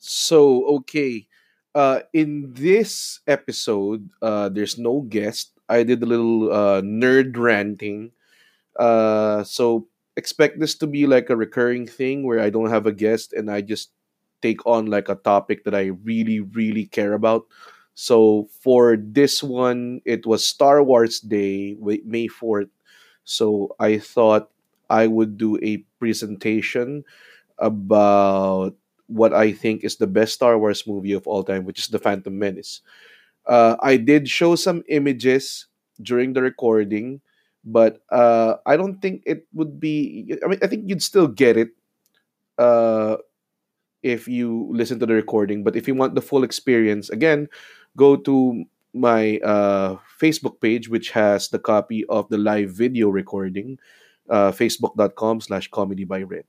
So, okay. Uh, in this episode, uh, there's no guest. I did a little uh, nerd ranting. Uh, so, expect this to be like a recurring thing where I don't have a guest and I just take on like a topic that I really, really care about. So, for this one, it was Star Wars Day, May 4th. So, I thought I would do a presentation about what I think is the best Star Wars movie of all time, which is The Phantom Menace. Uh, I did show some images during the recording, but uh, I don't think it would be. I mean, I think you'd still get it uh, if you listen to the recording. But if you want the full experience, again, go to my uh, Facebook page, which has the copy of the live video recording, uh, facebook.com slash comedy by Red.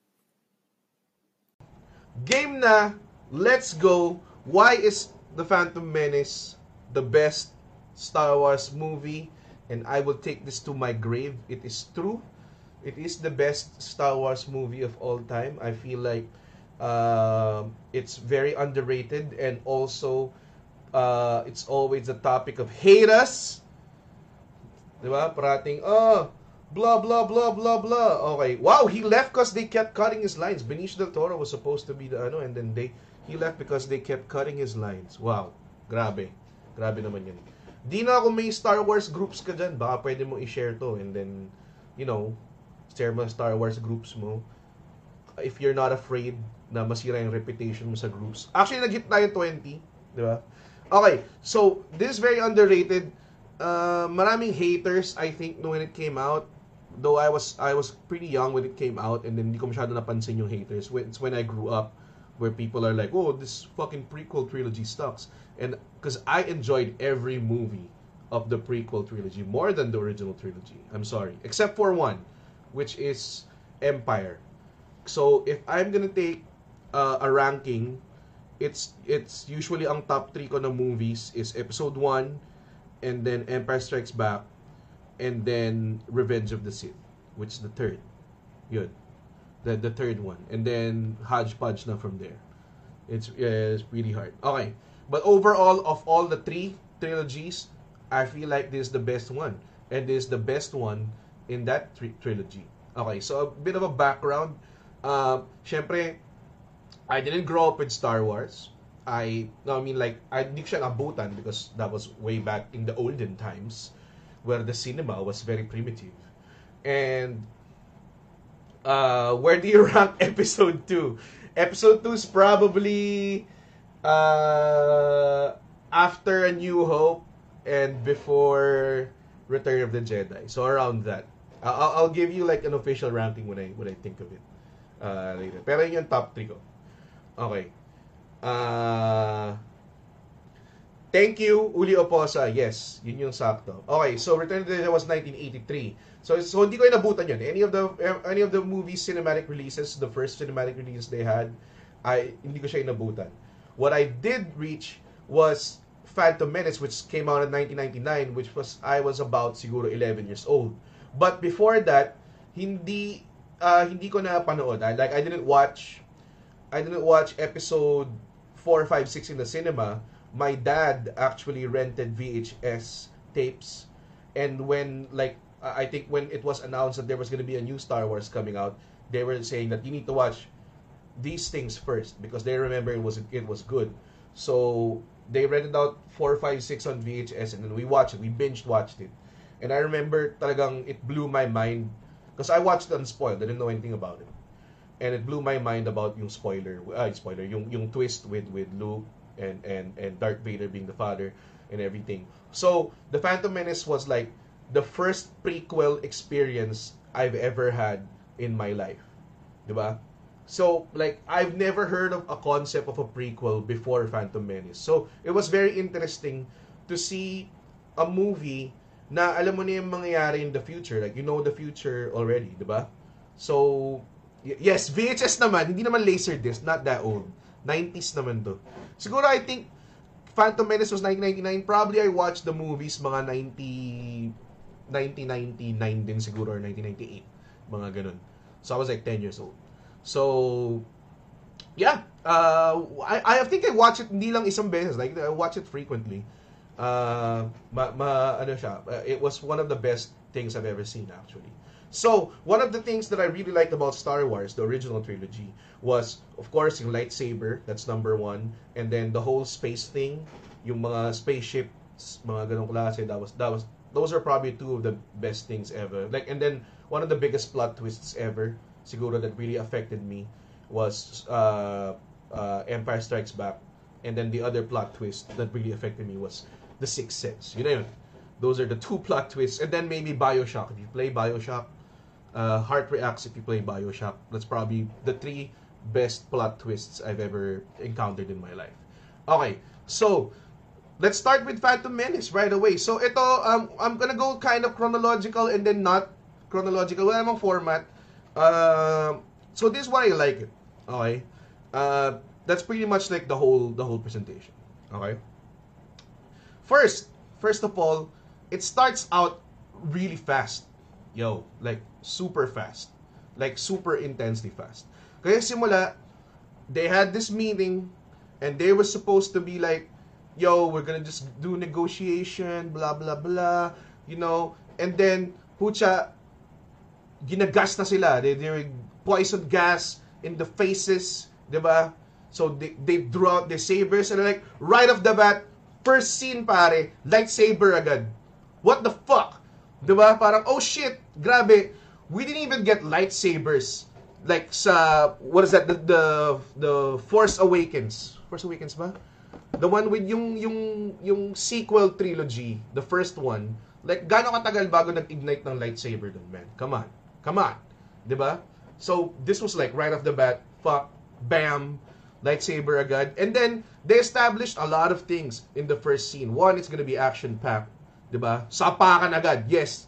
Game na, let's go. Why is The Phantom Menace the best Star Wars movie? And I will take this to my grave. It is true. It is the best Star Wars movie of all time. I feel like um it's very underrated and also uh, it's always the topic of haters. Di ba? Parating, oh, blah, blah, blah, blah, blah. Okay. Wow, he left because they kept cutting his lines. Benicio del Toro was supposed to be the ano, and then they, he left because they kept cutting his lines. Wow. Grabe. Grabe naman yun. Di na ako may Star Wars groups ka dyan, baka pwede mo i-share to and then, you know, share mo Star Wars groups mo if you're not afraid na masira yung reputation mo sa groups. Actually, nag-hit tayo 20, di ba? Okay, so this is very underrated. Uh, maraming haters, I think, when it came out. Though I was I was pretty young when it came out and then hindi ko masyado napansin yung haters. It's when I grew up where people are like, oh, this fucking prequel trilogy sucks. And because I enjoyed every movie of the prequel trilogy more than the original trilogy. I'm sorry. Except for one, which is Empire. So if I'm gonna take uh, a ranking, it's it's usually ang top 3 ko na movies is episode 1 and then Empire Strikes Back and then Revenge of the Sith, which is the third. Yun. The the third one. And then hodgepodge na from there. It's yeah, it's really hard. Okay. But overall of all the three trilogies, I feel like this is the best one. And this is the best one in that tri- trilogy. Okay, so a bit of a background. Um, syempre, I didn't grow up with Star Wars. I, no, I mean like, I hindi ko siya nabutan because that was way back in the olden times where the cinema was very primitive. And uh, where do you rank episode 2? Episode 2 is probably uh, after A New Hope and before Return of the Jedi. So around that. I'll, I'll give you like an official ranking when I when I think of it uh, later. Pero yun yung top 3 ko. Okay. Uh, thank you, Uli Oposa. Yes, yun yung sakto. Okay, so Return of the Jedi was 1983. So, so hindi ko inabutan yun. Any of the any of the movies cinematic releases, the first cinematic release they had, I hindi ko siya inabutan. What I did reach was Phantom Menace which came out in 1999 which was I was about siguro 11 years old. But before that, hindi uh, hindi ko na panood. I, like I didn't watch I didn't watch episode 4, 5, 6 in the cinema. My dad actually rented VHS tapes and when like I think when it was announced that there was going to be a new Star Wars coming out, they were saying that you need to watch these things first because they remember it was it was good. So they rented out 4, 5, 6 on VHS and then we watched it. We binge watched it. And I remember talagang it blew my mind because I watched it unspoiled. I didn't know anything about it. And it blew my mind about yung spoiler, uh, spoiler, yung yung twist with with Luke and and and Darth Vader being the father and everything. So, The Phantom Menace was like the first prequel experience I've ever had in my life. 'Di ba? So, like, I've never heard of a concept of a prequel before Phantom Menace. So, it was very interesting to see a movie na alam mo na yung mangyayari in the future. Like, you know the future already, di ba? So, yes, VHS naman, hindi naman Laserdisc, not that old. 90s naman to. Siguro, I think, Phantom Menace was 1999. Probably I watched the movies mga 90... 1999 din siguro or 1998. Mga ganun. So, I was like 10 years old. So, yeah. Uh, I, I think I watch it hindi lang isang beses. Like, I watch it frequently. Uh, ma, ma, ano siya, uh, it was one of the best things I've ever seen, actually. So, one of the things that I really liked about Star Wars, the original trilogy, was, of course, yung lightsaber, that's number one. And then the whole space thing, yung mga spaceships, mga ganong klase, that was, that was, those are probably two of the best things ever. Like, and then, one of the biggest plot twists ever, siguro that really affected me, was uh, uh, Empire Strikes Back. And then the other plot twist that really affected me was The Sixth Sense. You know, those are the two plot twists. And then maybe Bioshock. If you play Bioshock, uh, Heart Reacts if you play Bioshock. That's probably the three best plot twists I've ever encountered in my life. Okay, so let's start with Phantom Menace right away. So ito, um, I'm gonna go kind of chronological and then not chronological. Wala namang format. Uh, so this is why I like it. Okay? Uh, that's pretty much like the whole the whole presentation. Okay? First, first of all, it starts out really fast. Yo, like super fast. Like super intensely fast. Kaya simula, they had this meeting and they were supposed to be like, yo, we're gonna just do negotiation, blah, blah, blah, you know, and then, pucha, ginagas na sila. They, they poison gas in the faces, di ba? So, they, they drew out their sabers and like, right off the bat, first scene pare, lightsaber agad. What the fuck? Di ba? Parang, oh shit, grabe. We didn't even get lightsabers. Like sa, what is that? The, the, the Force Awakens. Force Awakens ba? The one with yung, yung, yung sequel trilogy, the first one, like, gaano katagal bago nag-ignite ng lightsaber dun, man? Come on. Come on. Di ba? So, this was like, right off the bat, fuck, bam, lightsaber agad. And then, they established a lot of things in the first scene. One, it's gonna be action-packed. Di ba? Sapakan agad. Yes.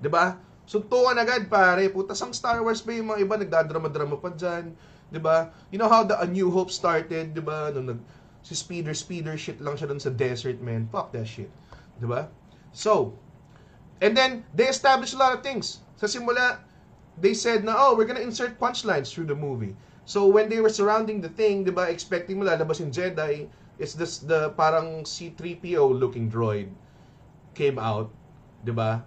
Di ba? Suntukan agad, pare. Puta, sang Star Wars pa yung mga iba, nagdadrama-drama pa dyan. Di ba? You know how the A New Hope started, di ba? Nung nag, si Speeder, Speeder shit lang siya dun sa desert, man. Fuck that shit. Di ba? So, and then, they established a lot of things. Sa simula, they said na, oh, we're gonna insert punchlines through the movie. So, when they were surrounding the thing, di ba, expecting mo lalabas yung Jedi, it's this, the parang C-3PO looking droid came out, di ba?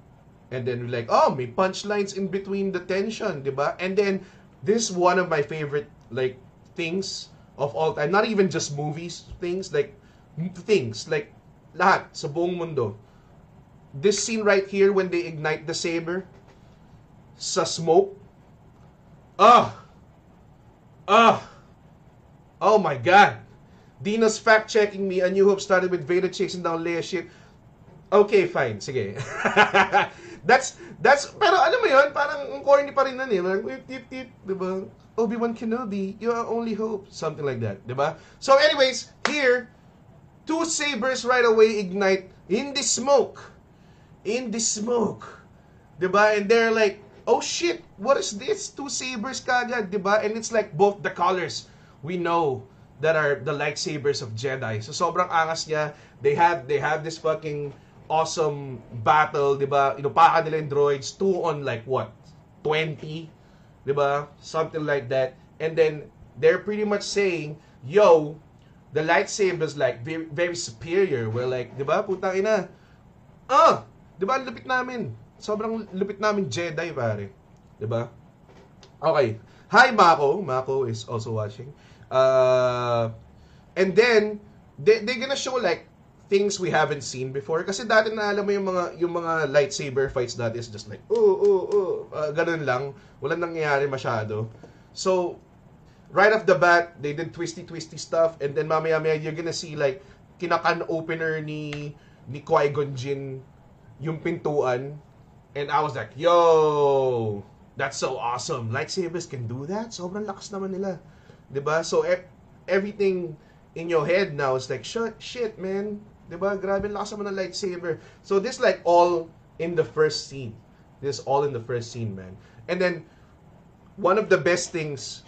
And then we're like, oh, may punchlines in between the tension, di ba? And then, this one of my favorite, like, things of all time. Not even just movies, things, like, things, like, lahat, sa buong mundo. This scene right here, when they ignite the saber, sa smoke, ah, ah, oh my God. Dina's fact-checking me, A New Hope started with Vader chasing down Leia ship. Okay, fine. Sige. that's, that's, pero ano mo yun, parang corny pa rin nun eh. Parang, tip, tip, tip, diba? Obi-Wan Kenobi, you are only hope. Something like that, diba? So anyways, here, two sabers right away ignite in the smoke. In the smoke. Diba? And they're like, oh shit, what is this? Two sabers kagad, diba? And it's like both the colors we know that are the lightsabers of Jedi. So sobrang angas niya. They have they have this fucking awesome battle, battle, 'di ba? Inupakan nila yung droids two on like what? 20, 'di ba? Something like that. And then they're pretty much saying, "Yo, the lightsabers like very, very superior." We're like, 'di ba? Putang ina. Ah, 'di ba? Lupit namin. Sobrang lupit namin Jedi, pare. 'Di ba? Okay. Hi Mako. Mako is also watching. Uh, and then they they gonna show like things we haven't seen before kasi dati na alam mo yung mga yung mga lightsaber fights dati is just like oh oh oh uh, ganun lang walang nangyayari masyado so right off the bat they did twisty twisty stuff and then mamaya maya you're gonna see like kinakan opener ni ni Qui-Gon Jinn yung pintuan and I was like yo That's so awesome. Lightsabers can do that. Sobrang lakas naman nila. 'Di ba? So e- everything in your head now is like, shit, shit, man. 'Di ba? Grabe ang lakas naman ng lightsaber. So this like all in the first scene. This all in the first scene, man. And then one of the best things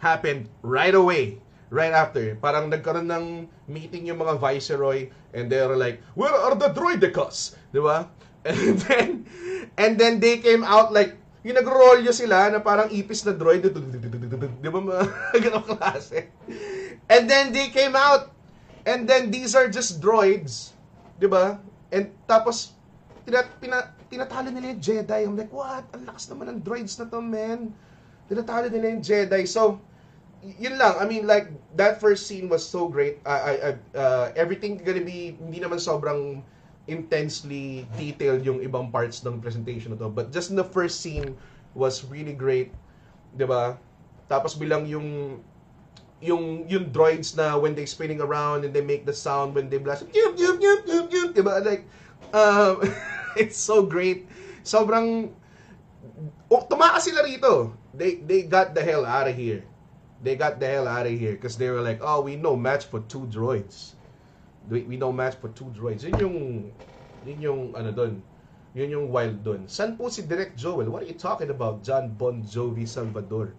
happened right away. Right after. Parang nagkaroon ng meeting yung mga viceroy and they were like, Where are the droidicas? Di ba? And then, and then they came out like, yung nag-rolyo sila na parang ipis na droid. Di ba mga ganong klase? And then they came out. And then these are just droids. Di ba? And tapos, tina, pina, tinatalo nila yung Jedi. I'm like, what? Ang lakas naman ng droids na to, man. Tinatalo nila yung Jedi. So, yun lang. I mean, like, that first scene was so great. I, I, I uh, everything gonna be, hindi naman sobrang intensely detailed yung ibang parts ng presentation na to. But just in the first scene was really great. 'di ba? Tapos bilang yung yung yung droids na when they spinning around and they make the sound when they blast yup yup yup yup yup diba like um, it's so great sobrang oh, tumakas sila rito they they got the hell out of here they got the hell out of here because they were like oh we no match for two droids we, we no match for two droids yun yung yun yung ano doon yun yung wild doon. San po si Direct Joel? What are you talking about, John Bon Jovi Salvador?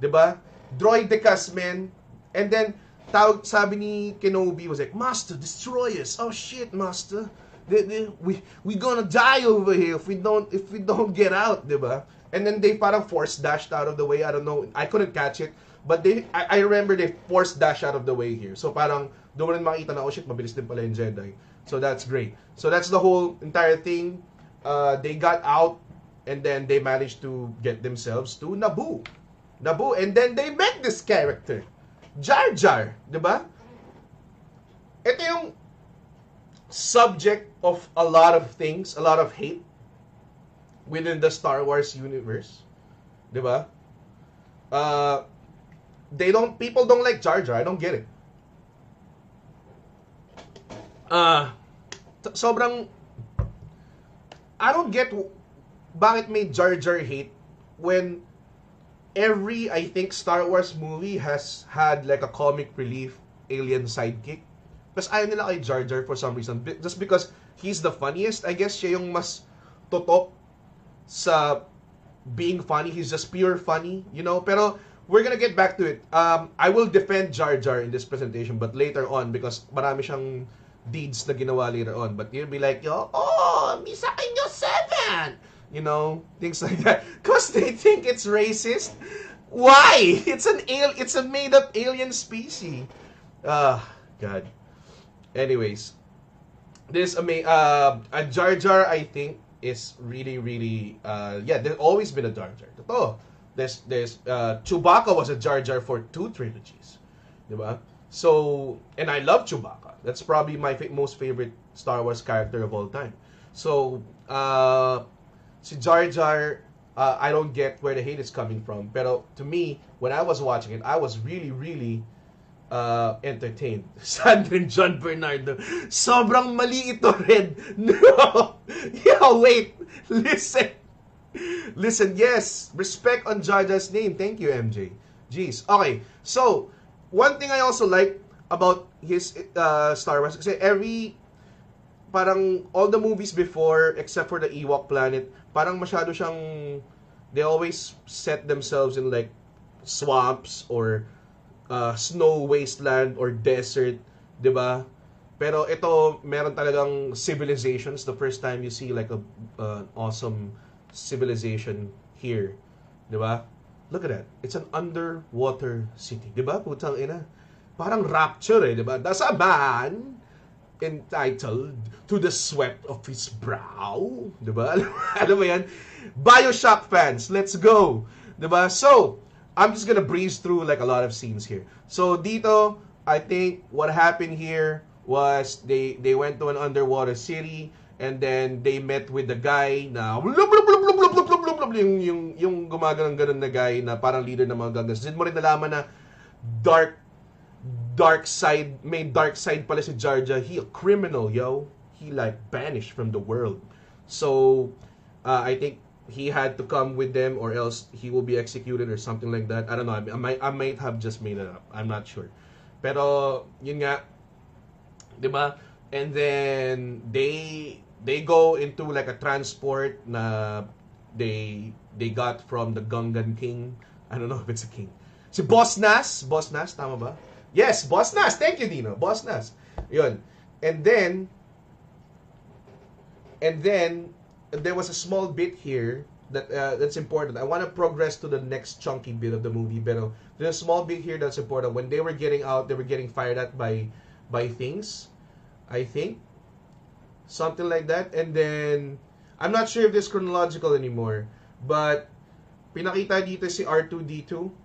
'Di ba? Droidekas, man. And then tawag sabi ni Kenobi was like, "Master, destroy us." Oh shit, Master. They, they, we we gonna die over here if we don't if we don't get out, 'di ba? And then they parang force dashed out of the way. I don't know. I couldn't catch it. But they, I, I remember they force dash out of the way here. So parang doon rin makita na, oh shit, mabilis din pala yung Jedi. So that's great. So that's the whole entire thing uh, they got out and then they managed to get themselves to Naboo. Naboo. And then they met this character. Jar Jar. Di ba? Ito yung subject of a lot of things, a lot of hate within the Star Wars universe. Di ba? Uh, they don't, people don't like Jar Jar. I don't get it. Uh, sobrang I don't get bakit may Jar Jar hate when every I think Star Wars movie has had like a comic relief alien sidekick. Kasi ayaw nila kay Jar Jar for some reason. Just because he's the funniest, I guess siya yung mas totok sa being funny. He's just pure funny, you know? Pero we're gonna get back to it. Um, I will defend Jar Jar in this presentation, but later on because marami siyang deeds na ginawa later on. But you'll be like, Yo, oh, Misa Kinyo 7! You know, things like that. Because they think it's racist. Why? It's an al- it's a made up alien species. Ah, uh, God. Anyways, this ama- uh, a Jar Jar I think is really really uh yeah, there's always been a Jar Jar. Totoo. There's there's uh Chewbacca was a Jar Jar for two trilogies. Diba? So, and I love Chewbacca. That's probably my fa- most favorite Star Wars character of all time. So, uh, si Jar Jar, uh, I don't get where the hate is coming from. Pero to me, when I was watching it, I was really, really uh, entertained. Sandrin John Bernardo. Sobrang mali ito, Red. No! yeah, wait. Listen. Listen, yes. Respect on Jar Jar's name. Thank you, MJ. Jeez. Okay. So, one thing I also like about his uh, Star Wars kasi every parang all the movies before except for the Ewok planet parang masyado siyang they always set themselves in like swamps or uh, snow wasteland or desert 'di ba? Pero ito meron talagang civilizations. The first time you see like a uh, awesome civilization here 'di ba? Look at that. It's an underwater city 'di ba? Putang ina. Parang rapture eh, di ba? Man entitled To the Sweat of His Brow. Di ba? Alam mo yan? Bioshock fans, let's go. Di ba? So, I'm just gonna breeze through like a lot of scenes here. So, dito, I think what happened here was they they went to an underwater city and then they met with the guy na yung yung yung gumagano'n-ganon na guy na parang leader ng mga gagas. Din mo rin nalaman na dark dark side, may dark side pala si Jar Jar. He a criminal, yo. He like banished from the world. So, uh, I think he had to come with them or else he will be executed or something like that. I don't know. I, might I might have just made it up. I'm not sure. Pero yun nga, 'di ba? And then they they go into like a transport na they they got from the Gungan King. I don't know if it's a king. Si Boss Nass, Boss Nass, tama ba? Yes, Boss Nas. Thank you, Dino. Boss Nas. Yun. And then and then there was a small bit here that uh, that's important. I want to progress to the next chunky bit of the movie, but there's a small bit here that's important. When they were getting out, they were getting fired at by by things, I think, something like that. And then I'm not sure if this chronological anymore, but pinakita dito si R2D2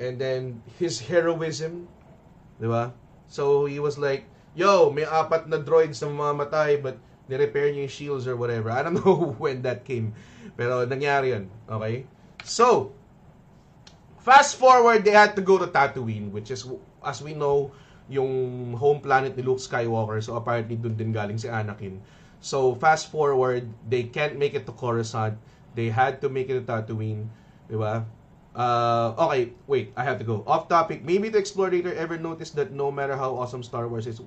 and then his heroism, di ba? So he was like, yo, may apat na droids na mamamatay but ni-repair niya yung shields or whatever. I don't know when that came. Pero nangyari yun. Okay? So, fast forward, they had to go to Tatooine, which is, as we know, yung home planet ni Luke Skywalker. So, apparently, dun din galing si Anakin. So, fast forward, they can't make it to Coruscant. They had to make it to Tatooine. Diba? Uh, okay, wait, I have to go. Off topic. Maybe the explorator ever noticed that no matter how awesome Star Wars is,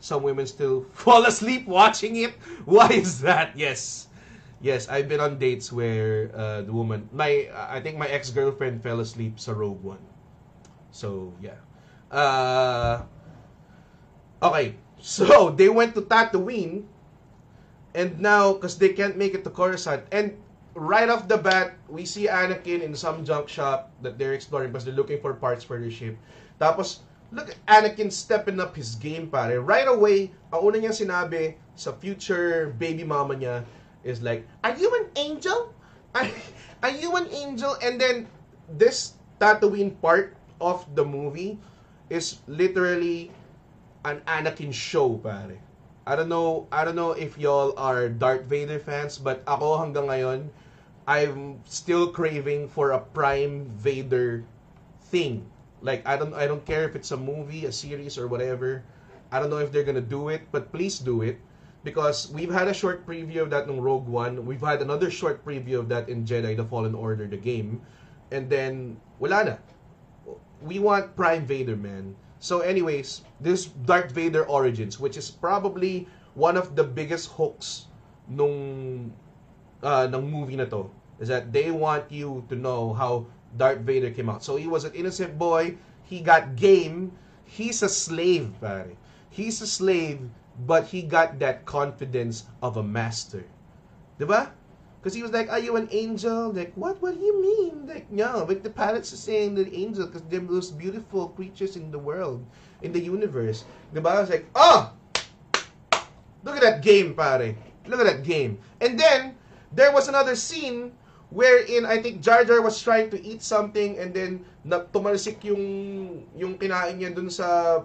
some women still fall asleep watching it? Why is that? Yes. Yes, I've been on dates where uh, the woman, my, I think my ex-girlfriend fell asleep sa Rogue One. So, yeah. Uh, okay, so they went to Tatooine, and now, because they can't make it to Coruscant, and right off the bat, we see Anakin in some junk shop that they're exploring because they're looking for parts for their ship. Tapos, look at Anakin stepping up his game, pare. Right away, ang una niyang sinabi sa future baby mama niya is like, Are you an angel? Are, are you an angel? And then, this Tatooine part of the movie is literally an Anakin show, pare. I don't know, I don't know if y'all are Darth Vader fans, but ako hanggang ngayon, I'm still craving for a Prime Vader thing. Like I don't I don't care if it's a movie, a series, or whatever. I don't know if they're gonna do it, but please do it because we've had a short preview of that in Rogue One. We've had another short preview of that in Jedi: The Fallen Order, the game, and then wala na. We want Prime Vader, man. So, anyways, this Darth Vader Origins, which is probably one of the biggest hooks nung uh, ng movie na to is that they want you to know how Darth Vader came out. So he was an innocent boy. He got game. He's a slave, pare. He's a slave, but he got that confidence of a master. Diba? Because he was like, are you an angel? Like, what? What do you mean? Like, no, but the pirates are saying that angel because they're the most beautiful creatures in the world, in the universe. Diba? I was like, oh! Look at that game, pare. Look at that game. And then, there was another scene wherein I think Jar Jar was trying to eat something and then na, tumalsik yung yung kinain niya dun sa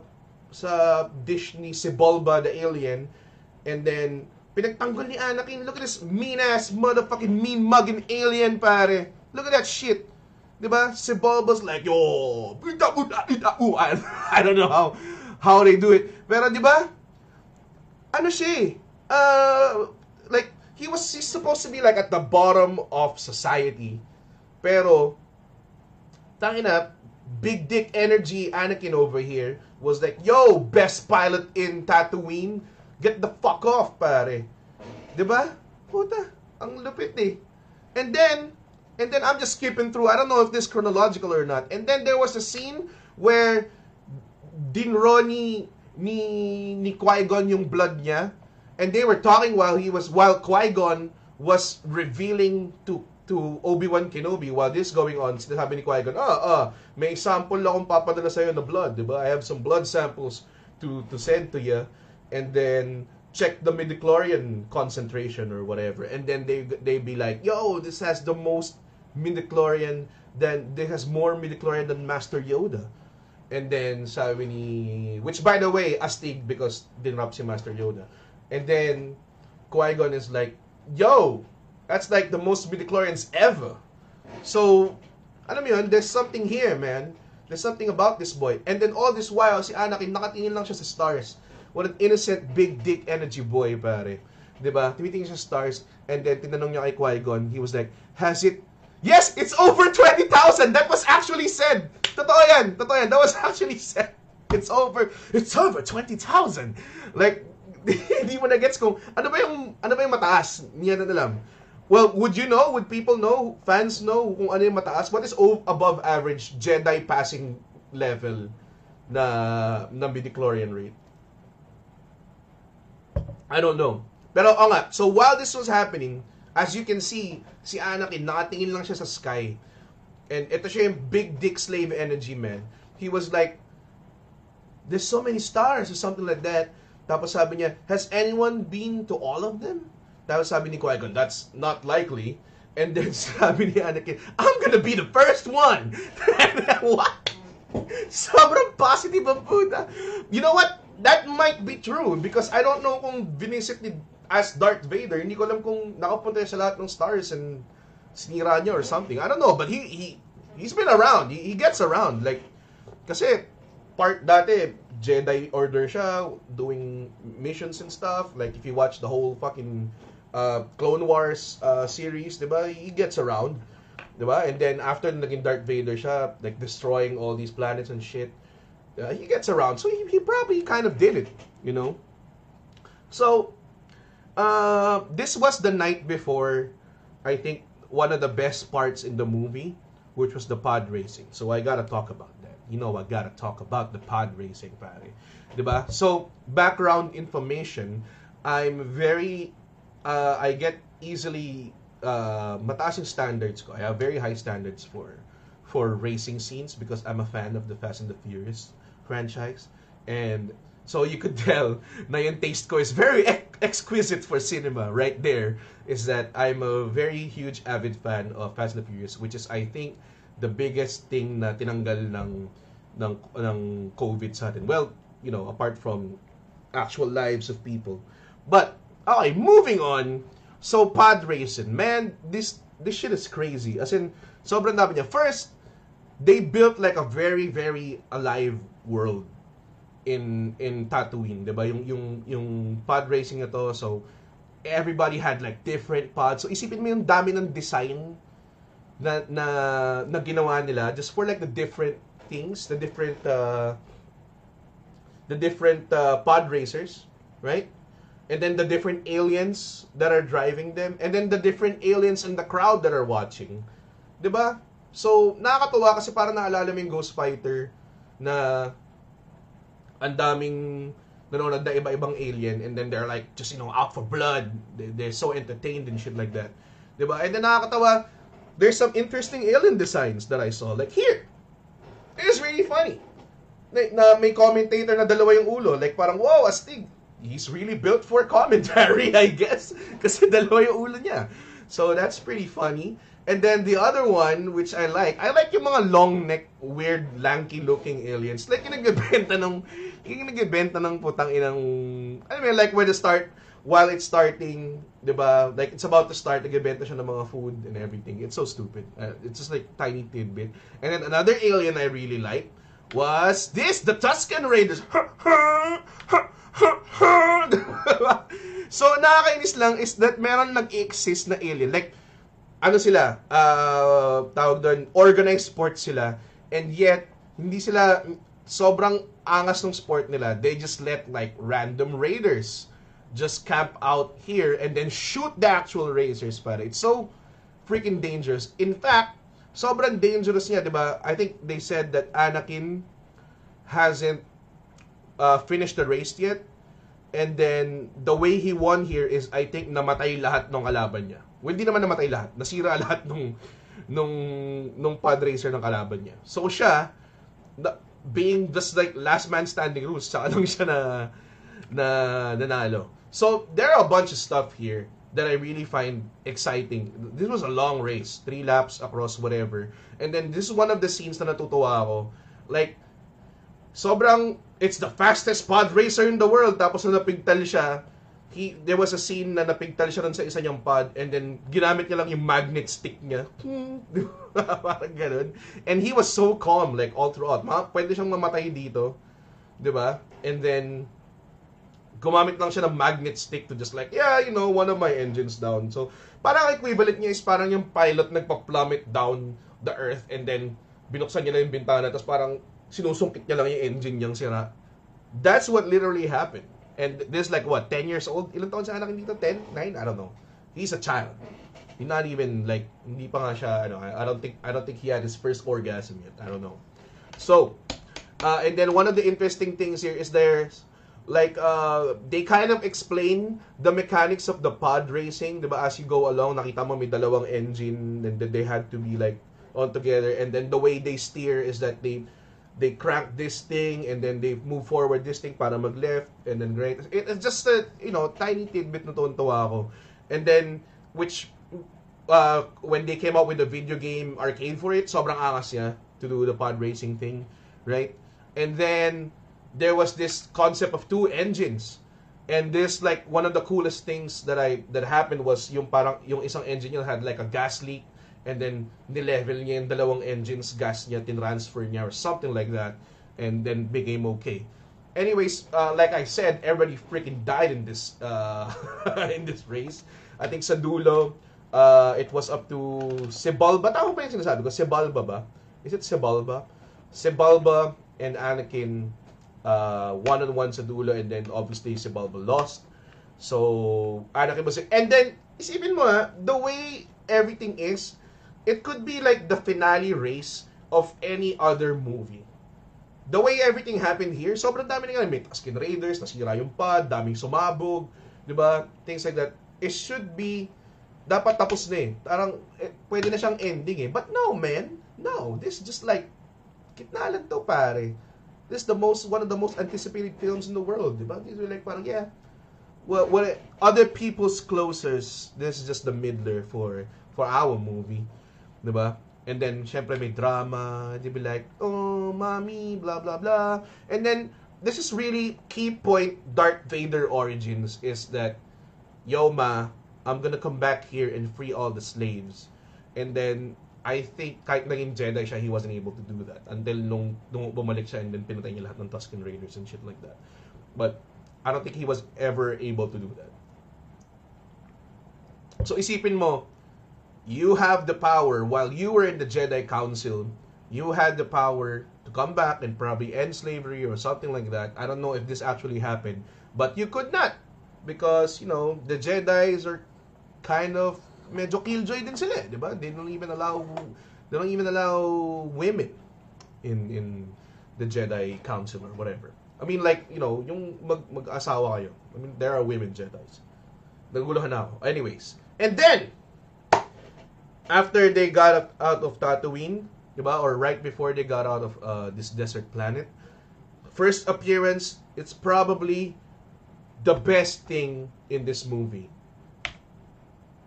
sa dish ni Sebulba the alien. And then pinagtanggol ni Anakin. Look at this mean ass motherfucking mean mugging alien pare. Look at that shit. Diba Sebulba's like yo I don't know how how they do it. Pero diba ano siya uh, like he was he's supposed to be like at the bottom of society. Pero, tangina, big dick energy Anakin over here was like, yo, best pilot in Tatooine, get the fuck off, pare. Diba? Puta, ang lupit eh. And then, and then I'm just skipping through. I don't know if this chronological or not. And then there was a scene where dinro ni, ni, ni Qui-Gon yung blood niya and they were talking while he was while Qui-Gon was revealing to to Obi-Wan Kenobi while this going on, sinasabi ni Qui-Gon, ah, ah, may sample lang akong papadala sa'yo na blood, di ba? I have some blood samples to to send to you, and then check the midichlorian concentration or whatever, and then they they be like, yo, this has the most midichlorian than this has more midichlorian than Master Yoda. And then sabi ni, which by the way, astig because dinrap si Master Yoda. And then Qui-Gon is like, yo, that's like the most midichlorians ever. So, alam mo yun, there's something here, man. There's something about this boy. And then all this while, si Anakin, nakatingin lang siya sa stars. What an innocent, big dick energy boy, pare. 'di ba? Tumitingin siya sa stars and then tinanong niya kay Qui-Gon, he was like, "Has it Yes, it's over 20,000. That was actually said. Totoo yan. Totoo yan. That was actually said. It's over. It's over 20,000. Like, hindi mo na gets kung ano ba yung ano ba yung mataas? Niya na alam. Well, would you know? Would people know? Fans know kung ano yung mataas? What is above average Jedi passing level na ng midichlorian rate? I don't know. Pero oh nga, so while this was happening, as you can see, si Anakin, nakatingin lang siya sa sky. And ito siya yung big dick slave energy man. He was like, there's so many stars or something like that. Tapos sabi niya, has anyone been to all of them? Tapos sabi ni Qui-Gon, that's not likely. And then sabi ni Anakin, I'm gonna be the first one! what? Sobrang positive ang puta. You know what? That might be true because I don't know kung binisit ni as Darth Vader, hindi ko alam kung nakapunta sa lahat ng stars and sinira niya or something. I don't know, but he he he's been around. He, he gets around like kasi part dati Jedi Order siya doing missions and stuff. Like if you watch the whole fucking uh, Clone Wars uh, series, 'di ba? He gets around. 'Di ba? And then after naging Darth Vader siya, like destroying all these planets and shit, uh, he gets around. So he, he probably kind of did it, you know. So uh, this was the night before, I think, one of the best parts in the movie, which was the pod racing. So I gotta talk about. You know, I gotta talk about the pod racing, pare. Diba? So, background information, I'm very, uh, I get easily, uh, mataas yung standards ko. I have very high standards for, for racing scenes because I'm a fan of the Fast and the Furious franchise. And So you could tell na yung taste ko is very ex- exquisite for cinema right there is that I'm a very huge avid fan of Fast and the Furious which is I think the biggest thing na tinanggal ng ng ng COVID sa atin. Well, you know, apart from actual lives of people. But okay, moving on. So pod racing, man, this this shit is crazy. As in, sobrang dami niya. First, they built like a very very alive world in in Tatooine, 'di ba? Yung yung yung pod racing ito, so everybody had like different pods. So isipin mo yung dami ng design na na na ginawa nila just for like the different things, the different uh, the different uh, pod racers, right? And then the different aliens that are driving them, and then the different aliens in the crowd that are watching. 'Di ba? So, nakakatuwa kasi para naalala mo yung Ghost Fighter na ang daming nanonood na iba-ibang alien and then they're like just you know out for blood they, they're so entertained and shit like that diba and then nakakatawa there's some interesting alien designs that I saw like here it is really funny. Na, na may commentator na dalawa yung ulo. Like parang wow astig. He's really built for commentary I guess. Kasi dalawa yung ulo niya. So that's pretty funny. And then the other one, which I like, I like yung mga long neck, weird, lanky looking aliens. Like yung nagbebenta ng, yung nagbebenta ng putang inang, I mean, like where the start, while it's starting, di ba, like it's about to start, nagbebenta siya ng mga food and everything. It's so stupid. Uh, it's just like tiny tidbit. And then another alien I really like was this, the Tusken Raiders. so, nakakainis lang is that meron nag-exist na alien. Like, ano sila, uh, tawag doon, organized sports sila. And yet, hindi sila sobrang angas ng sport nila. They just let like random raiders just camp out here and then shoot the actual racers para. It's so freaking dangerous. In fact, sobrang dangerous niya, 'di ba? I think they said that Anakin hasn't uh, finished the race yet. And then the way he won here is I think namatay lahat ng kalaban niya. Well, hindi naman namatay lahat. Nasira lahat nung nung nung pod racer ng kalaban niya. So siya na, being just like last man standing rules, saka lang siya na na nanalo. So there are a bunch of stuff here that I really find exciting. This was a long race, three laps across whatever. And then this is one of the scenes na natutuwa ako. Like sobrang it's the fastest pod racer in the world tapos na napigtal siya he, there was a scene na napigtal siya rin sa isa niyang pod and then ginamit niya lang yung magnet stick niya. Parang ganun. And he was so calm like all throughout. Ma, pwede siyang mamatay dito. 'Di ba? And then gumamit lang siya ng magnet stick to just like, yeah, you know, one of my engines down. So, parang equivalent niya is parang yung pilot nagpa-plummet down the earth and then binuksan niya lang yung bintana tapos parang sinusungkit niya lang yung engine niyang sira. That's what literally happened. And this like what, 10 years old? Ilan taon sa anak dito? 10? 9? I don't know. He's a child. He's not even like hindi pa nga siya ano, I don't think I don't think he had his first orgasm yet. I don't know. So, uh, and then one of the interesting things here is there's like uh, they kind of explain the mechanics of the pod racing, 'di ba? As you go along, nakita mo may dalawang engine and then they had to be like on together. And then the way they steer is that they they crank this thing and then they move forward this thing para mag left and then right. It, it's just a you know tiny tidbit na tuwa ako. And then which uh, when they came out with the video game arcade for it sobrang angas niya to do the pod racing thing right? And then there was this concept of two engines. And this like one of the coolest things that I that happened was yung parang yung isang engine niya had like a gas leak. And then nilevel niya yung dalawang engines gas niya tinransfer niya or something like that. And then became okay. Anyways uh, like I said everybody freaking died in this uh, in this race. I think sa dulo uh, it was up to Sebalba. Tama ba yung sinasabi ko? Sebalba ba? Is it Sebalba? Sebalba and Anakin uh, one-on-one sa dulo and then obviously Sebalba lost so Anakin was and then isipin mo ha the way everything is it could be like the finale race of any other movie. The way everything happened here, sobrang dami nga. May Tusken Raiders, nasira yung pad, daming sumabog, di ba? Things like that. It should be, dapat tapos na eh. Parang, eh, pwede na siyang ending eh. But no, man. No. This is just like, kitna lang to, pare. This is the most, one of the most anticipated films in the world, di ba? These are like, parang, yeah. Well, what other people's closers, this is just the middler for for our movie, ba? And then syempre may drama, they be like, "Oh, mommy, blah blah blah." And then this is really key point Darth Vader origins is that yo ma, I'm gonna come back here and free all the slaves. And then I think kahit naging Jedi siya, he wasn't able to do that until nung, nung bumalik siya and then pinatay niya lahat ng Tusken Raiders and shit like that. But I don't think he was ever able to do that. So isipin mo, you have the power while you were in the Jedi Council, you had the power to come back and probably end slavery or something like that. I don't know if this actually happened, but you could not because, you know, the Jedi's are kind of medyo killjoy din sila, 'di ba? They don't even allow they don't even allow women in in the Jedi Council or whatever. I mean like, you know, yung mag mag-asawa kayo. I mean, there are women Jedi's. Naguluhan na ako. Anyways, and then after they got out of Tatooine, diba? or right before they got out of uh, this desert planet, first appearance, it's probably the best thing in this movie.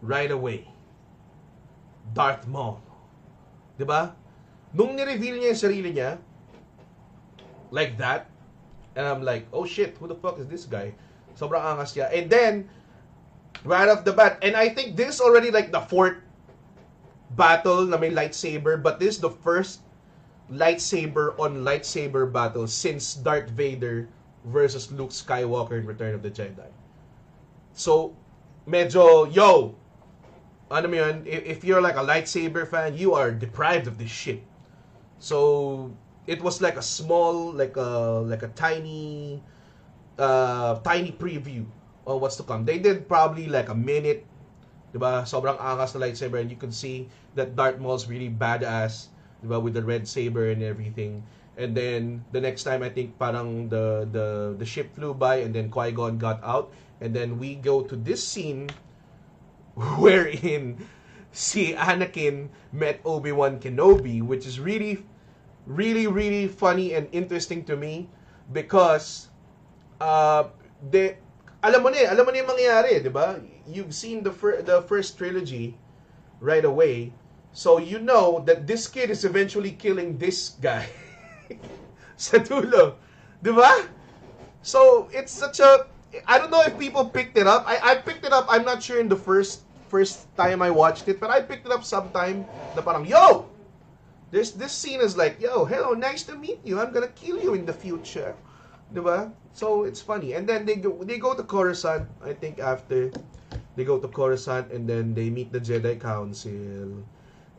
Right away. Darth Maul. Diba? Nung ni-reveal niya yung sarili niya, like that, and I'm like, oh shit, who the fuck is this guy? Sobrang angas niya. And then, right off the bat, and I think this already like the fourth battle na may lightsaber, but this is the first lightsaber on lightsaber battle since Darth Vader versus Luke Skywalker in Return of the Jedi. So, medyo, yo, mo yun, if you're like a lightsaber fan, you are deprived of this shit. So, it was like a small, like a, like a tiny, uh, tiny preview on what's to come. They did probably like a minute, Diba? Sobrang angas na lightsaber and you can see that Darth Maul's really badass, diba? With the red saber and everything. And then the next time I think parang the the the ship flew by and then Qui-Gon got out and then we go to this scene wherein si Anakin met Obi-Wan Kenobi which is really really really funny and interesting to me because uh they alam mo na eh, alam mo na yung mangyayari, di ba? You've seen the, fir- the first trilogy right away. So you know that this kid is eventually killing this guy sa dulo. Di ba? So it's such a I don't know if people picked it up. I, I picked it up. I'm not sure in the first first time I watched it, but I picked it up sometime na parang, yo! This this scene is like, yo, hello, nice to meet you. I'm gonna kill you in the future. Diba? So it's funny. And then they go they go to Coruscant, I think after they go to Coruscant and then they meet the Jedi Council.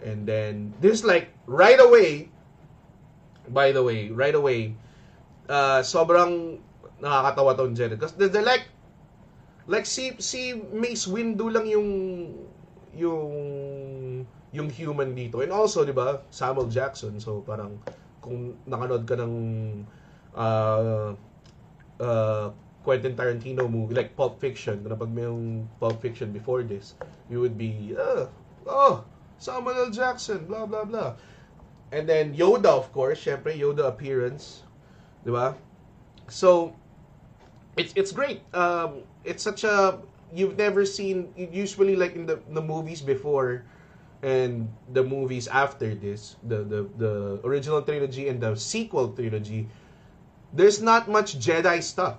And then this like right away by the way, right away, uh, sobrang nakakatawa tong Jedi. Because they're, they're like, like si, si Mace Windu lang yung, yung, yung human dito. And also, di ba, Samuel Jackson. So, parang, kung nakanood ka ng, uh, uh, Quentin Tarantino movie, like Pulp Fiction, kung napag may yung Pulp Fiction before this, you would be, uh, oh, Samuel L. Jackson, blah, blah, blah. And then Yoda, of course, syempre Yoda appearance, 'di ba? So it's it's great. Um, it's such a you've never seen usually like in the the movies before and the movies after this, the the the original trilogy and the sequel trilogy, there's not much Jedi stuff.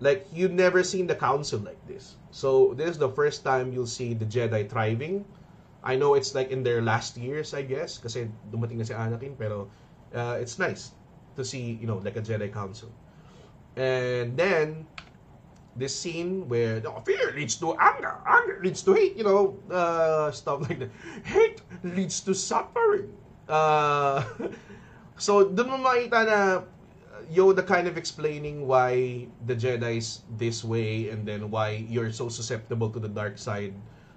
Like you've never seen the council like this. So this is the first time you'll see the Jedi thriving I know it's like in their last years, I guess, kasi dumating na si Anakin, pero uh, it's nice to see, you know, like a Jedi Council. And then, this scene where oh, fear leads to anger, anger leads to hate, you know, uh, stuff like that. Hate leads to suffering. Uh, so, dun mo makita na Yoda kind of explaining why the Jedi's this way and then why you're so susceptible to the dark side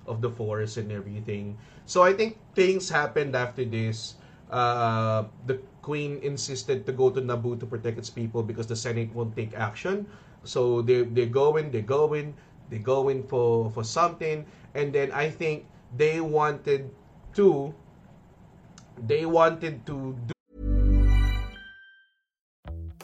of the force and everything. So I think things happened after this. Uh, the queen insisted to go to Naboo to protect its people because the Senate won't take action. So they they go in, they go in, they go in for for something, and then I think they wanted to they wanted to do.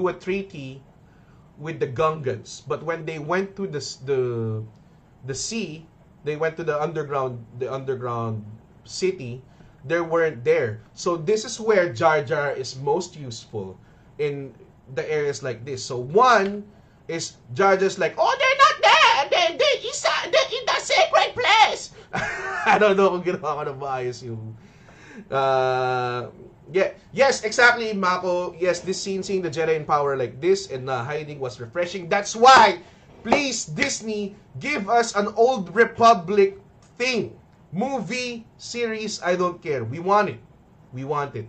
Do a treaty with the Gungans, but when they went to the the the sea, they went to the underground the underground city. They weren't there. So this is where Jar Jar is most useful in the areas like this. So one is Jar Jar's like, oh, they're not there. They they is they're in the sacred place. I don't know kung ginawa ko na maayos yung uh, yeah, yes, exactly, Mako. Yes, this scene, seeing the Jedi in power like this and uh, hiding was refreshing. That's why, please, Disney, give us an Old Republic thing. Movie, series, I don't care. We want it. We want it.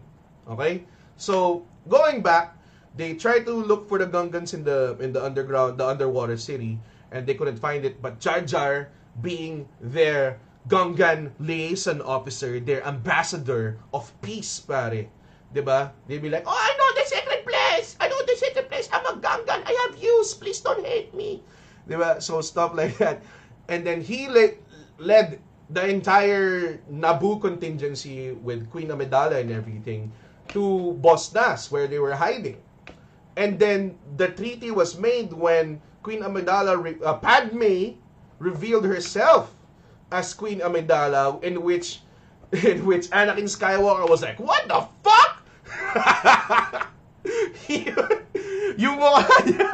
Okay? So, going back, they tried to look for the Gungans in the in the underground, the underwater city, and they couldn't find it. But Jar Jar, being there, Gungan liaison officer, their ambassador of peace, pare. 'Di ba? They be like, "Oh, I know the secret place. I know the secret place. I'm a Gungan. I have views. Please don't hate me." 'Di ba? So stuff like that. And then he led, led the entire Naboo contingency with Queen Amidala and everything to Boss Nass where they were hiding. And then the treaty was made when Queen Amidala, uh, Padme, revealed herself as Queen Amidala in which in which Anakin Skywalker was like, "What the fuck?" yung mukha niya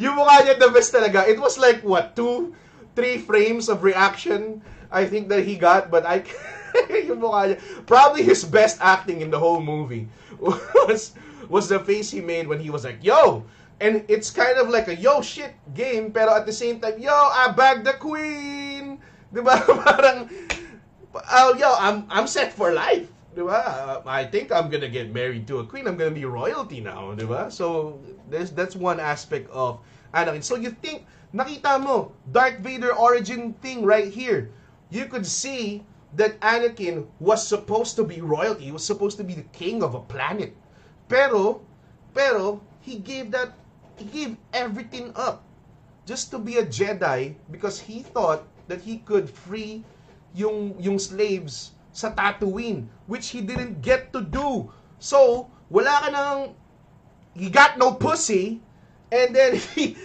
yung mukha niya the best talaga. It was like what two three frames of reaction I think that he got but I yung mukha niya probably his best acting in the whole movie was was the face he made when he was like, "Yo, and it's kind of like a yo shit game, pero at the same time, yo, I bagged the queen. Di ba? Parang, oh, yo, I'm, I'm set for life. ba? I think I'm gonna get married to a queen. I'm gonna be royalty now, ba? So, there's, that's one aspect of Anakin. So, you think, nakita mo, Darth Vader origin thing right here. You could see that Anakin was supposed to be royalty. He was supposed to be the king of a planet. Pero, pero, he gave that, he gave everything up just to be a Jedi because he thought that he could free yung, yung slaves sa Tatooine, which he didn't get to do. So, wala ka nang, he got no pussy, and then he,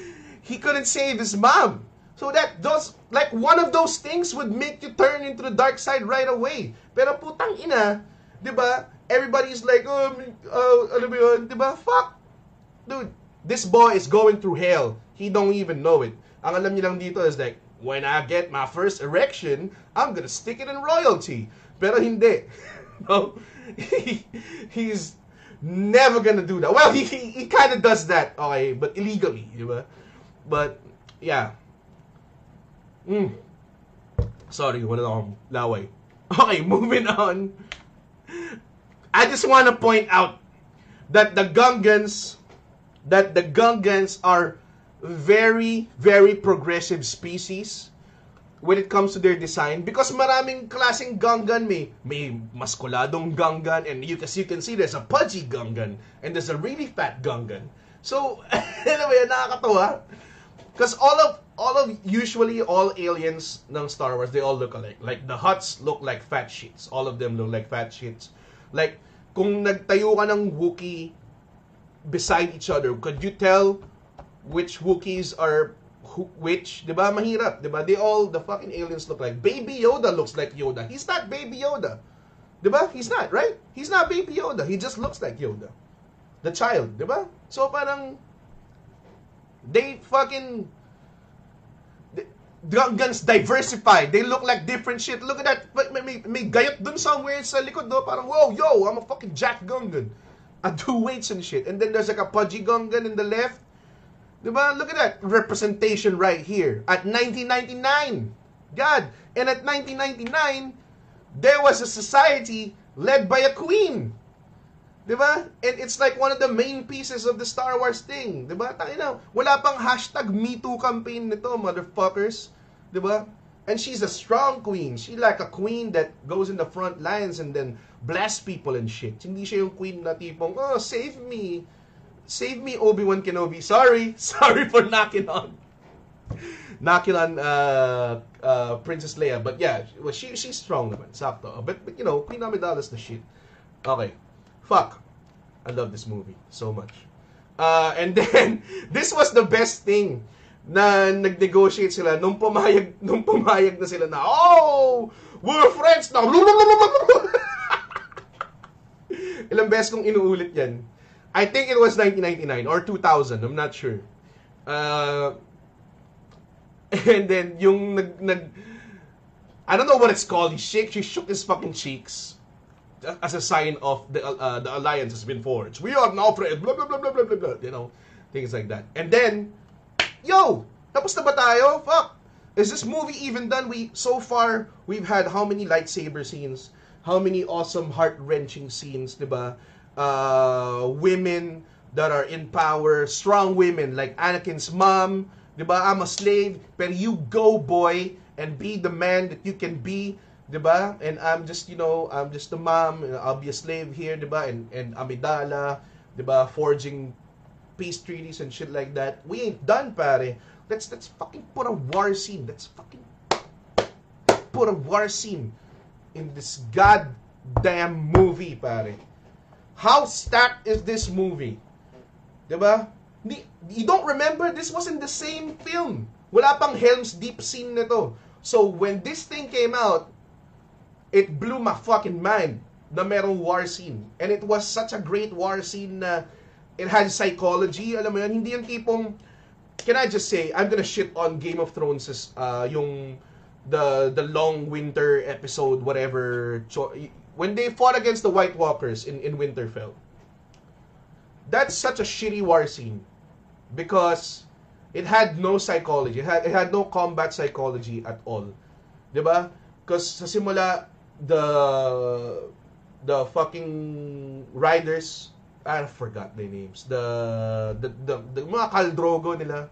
he couldn't save his mom. So that does, like one of those things would make you turn into the dark side right away. Pero putang ina, di ba? Everybody's like, oh, uh, ano ba yun? Di ba? Fuck. Dude, this boy is going through hell. He don't even know it. Ang alam niya lang dito is like, when I get my first erection, I'm gonna stick it in royalty. Pero hindi. no, he, he's never gonna do that. Well, he, he, he kind of does that, okay, but illegally, di ba? But, yeah. Mm. Sorry, wala akong laway. Okay, moving on. I just want to point out that the Gungans, that the Gungans are very, very progressive species when it comes to their design because maraming klaseng Gungan may may maskuladong Gungan and you as you can see there's a pudgy Gungan and there's a really fat Gungan. So, anyway, nakakatawa because all of all of usually all aliens ng Star Wars they all look alike. Like the Hutts look like fat shits. All of them look like fat shits. Like kung nagtayo ka ng Wookiee beside each other, could you tell which Wookiees are who, which, 'di ba? Mahirap, 'di ba? They all the fucking aliens look like Baby Yoda looks like Yoda. He's not Baby Yoda, Yoda. 'Di ba? He's not, right? He's not Baby Yoda. He just looks like Yoda. The child, child, 'di ba? So parang they fucking the guns diversified. They look like different shit. Look at that. May, may, may gayot dun somewhere sa likod, no? Parang, whoa, yo, I'm a fucking Jack Gungan. I do weights and shit. And then there's like a pudgy Gungan in the left. Diba? Look at that representation right here. At 1999, God, and at 1999, there was a society led by a queen. Diba? And it's like one of the main pieces of the Star Wars thing. Diba? Tayo na, wala pang hashtag MeToo campaign nito, motherfuckers. Diba? And she's a strong queen. She like a queen that goes in the front lines and then bless people and shit. Hindi siya yung queen na tipong, oh, save me Save me, Obi-Wan Kenobi. Sorry. Sorry for knocking on. knocking on uh, uh, Princess Leia. But yeah, well, she, she's strong naman. Sakto. But, but you know, Queen Amidala's the shit. Okay. Fuck. I love this movie so much. Uh, and then, this was the best thing na nag-negotiate sila nung pumayag, nung pumayag na sila na, oh, we're friends now. Ilang beses kong inuulit yan. I think it was 1999 or 2000. I'm not sure. Uh, and then yung nag, nag I don't know what it's called. He shake, he shook his fucking cheeks as a sign of the uh, the alliance has been forged. We are now friends. Blah blah blah blah blah blah. blah you know, things like that. And then, yo, tapos na ba tayo? Fuck. Is this movie even done? We so far we've had how many lightsaber scenes? How many awesome heart wrenching scenes, diba? Uh, women that are in power, strong women like Anakin's mom, diba? I'm a slave, but you go, boy, and be the man that you can be, diba? And I'm just, you know, I'm just a mom, I'll be a slave here, diba? And, and Amidala, diba? Forging peace treaties and shit like that. We ain't done, pare. Let's, let's fucking put a war scene. Let's fucking put a war scene in this goddamn movie, pare. How stacked is this movie? Diba? You don't remember? This was in the same film. Wala pang Helm's Deep scene nito. So, when this thing came out, it blew my fucking mind na merong war scene. And it was such a great war scene na it had psychology. Alam mo yun, hindi yung tipong, can I just say, I'm gonna shit on Game of Thrones uh, yung the the long winter episode, whatever when they fought against the White Walkers in, in Winterfell, that's such a shitty war scene because it had no psychology. It had, it had no combat psychology at all. Diba? Because sa simula, the the fucking riders, I forgot their names. The the the, the mga Khal Drogo nila,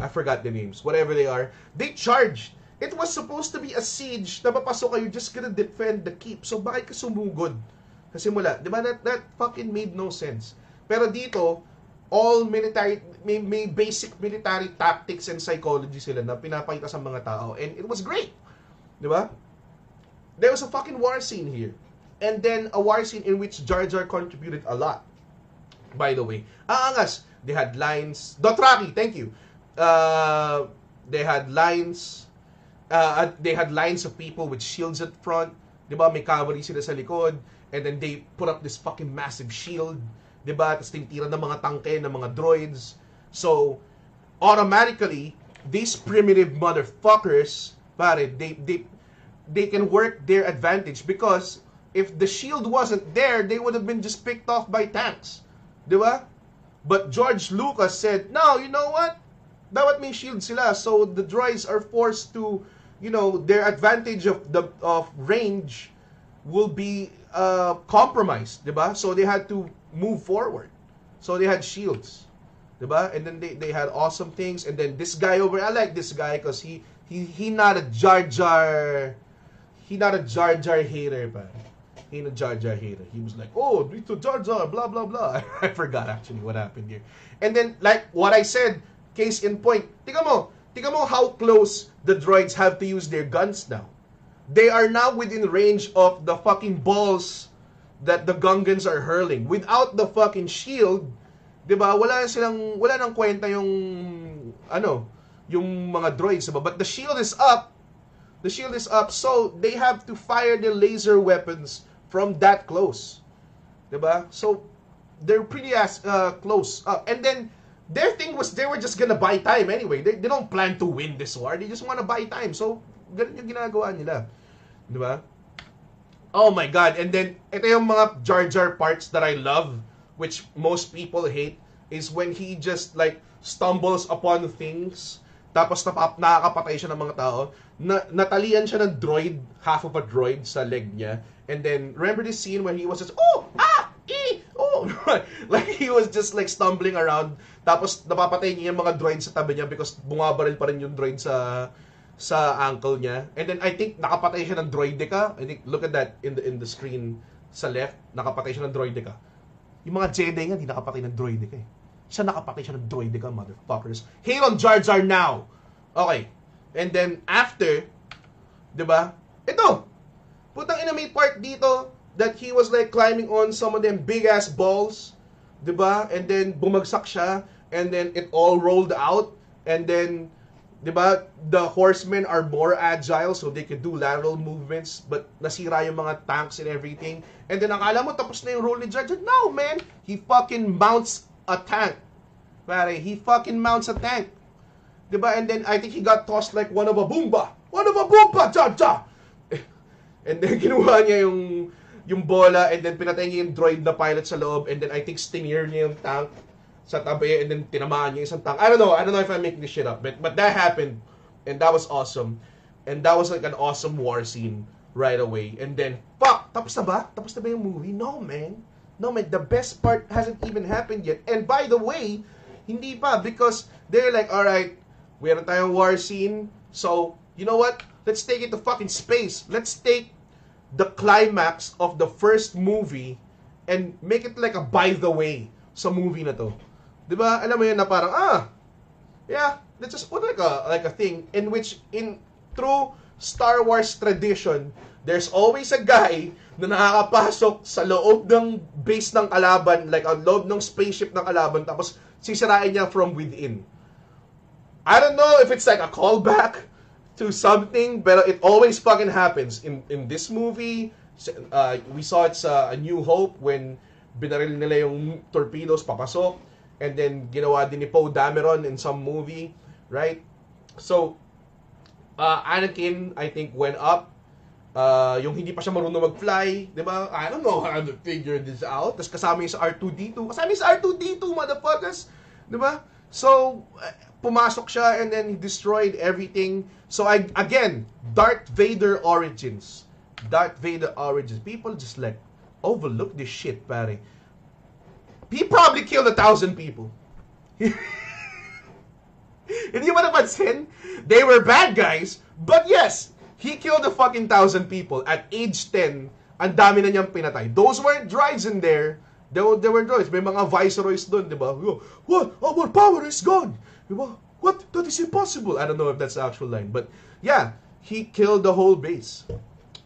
I forgot the names. Whatever they are, they charged. It was supposed to be a siege na papasok kayo just gonna defend the keep. So bakit ka sumugod? Kasi mula, di ba, that, that fucking made no sense. Pero dito, all military, may, may basic military tactics and psychology sila na pinapakita sa mga tao. And it was great. Di ba? There was a fucking war scene here. And then a war scene in which Jar Jar contributed a lot. By the way. Aangas. They had lines. Dotraki, thank you. Uh, they had lines. Uh, they had lines of people with shields at front. Di ba? May cavalry sila sa likod. And then they put up this fucking massive shield. Di ba? Tapos tinitira ng mga tangke, ng mga droids. So, automatically, these primitive motherfuckers, pare, they, they, they can work their advantage because if the shield wasn't there, they would have been just picked off by tanks. Di ba? But George Lucas said, no, you know what? Dapat may shield sila. So the droids are forced to, you know, their advantage of the of range will be uh, compromised, di ba? So they had to move forward. So they had shields, di ba? And then they, they had awesome things. And then this guy over, I like this guy because he he he not a Jar Jar, he not a Jar Jar hater, pa. He not a Jar Jar hater. He was like, oh, dito Jar Jar, blah blah blah. I forgot actually what happened here. And then like what I said, case in point, tika mo, tika mo how close the droids have to use their guns now. They are now within range of the fucking balls that the Gungans are hurling. Without the fucking shield, 'di ba? Wala silang wala nang kwenta yung ano, yung mga droids, diba? But the shield is up. The shield is up, so they have to fire the laser weapons from that close. 'Di ba? So they're pretty as uh, close. Uh, and then their thing was they were just gonna buy time anyway. They, they don't plan to win this war. They just wanna buy time. So, ganun yung ginagawa nila. Di ba? Oh my God. And then, ito yung mga Jar Jar parts that I love, which most people hate, is when he just like stumbles upon things, tapos napap nakakapatay siya ng mga tao, na, natalian siya ng droid, half of a droid sa leg niya, and then, remember this scene when he was just, oh, ah, eh, oh, like he was just like stumbling around, tapos napapatay niya yung mga droid sa tabi niya because bumabaril pa rin yung droid sa sa ankle niya. And then I think nakapatay siya ng droideca. I think look at that in the in the screen sa left, nakapatay siya ng droideca. Yung mga Jedi nga, hindi nakapatay ng droideca eh. Siya nakapatay siya ng droideca, motherfuckers. Hail on Jar Jar now! Okay. And then, after, di ba? Ito! Putang ina may part dito that he was like climbing on some of them big ass balls. Di ba? And then, bumagsak siya. And then, it all rolled out. And then, 'di ba? The horsemen are more agile so they can do lateral movements but nasira yung mga tanks and everything. And then akala mo tapos na yung role ni Jar. No, man. He fucking mounts a tank. Pare, he fucking mounts a tank. 'Di ba? And then I think he got tossed like one of a boomba. One of a boomba, Jar Jar. And then kinuha niya yung yung bola and then pinatay niya yung droid na pilot sa loob and then I think stinger niya yung tank sa tabi and then tinamaan niya isang tank. I don't know. I don't know if I'm making this shit up. But, but that happened and that was awesome. And that was like an awesome war scene right away. And then, fuck! Tapos na ba? Tapos na ba yung movie? No, man. No, man. The best part hasn't even happened yet. And by the way, hindi pa because they're like, alright, meron tayong war scene. So, you know what? Let's take it to fucking space. Let's take the climax of the first movie and make it like a by the way sa movie na to. 'Di ba? Alam mo yun na parang ah, yeah, let's just put like a like a thing in which in true Star Wars tradition, there's always a guy na nakakapasok sa loob ng base ng kalaban, like ang loob ng spaceship ng kalaban, tapos sisirain niya from within. I don't know if it's like a callback to something, but it always fucking happens. In in this movie, uh, we saw it sa A New Hope when binaril nila yung torpedoes papasok and then ginawa din ni Poe Dameron in some movie, right? So, uh, Anakin, I think, went up. Uh, yung hindi pa siya marunong mag-fly, di ba? I don't know how to figure this out. Tapos kasama yung sa R2-D2. Kasama yung sa R2-D2, motherfuckers! Di ba? So, pumasok siya and then he destroyed everything. So, I, again, Darth Vader origins. Darth Vader origins. People just like, overlook this shit, pare. He probably killed a thousand people. Hindi mo napansin? They were bad guys, but yes, he killed a fucking thousand people at age 10. Ang dami na niyang pinatay. Those weren't droids in there. There were, there were droids. May mga viceroys doon, di ba? What? Our power is gone. What? That is impossible. I don't know if that's the actual line. But yeah, he killed the whole base.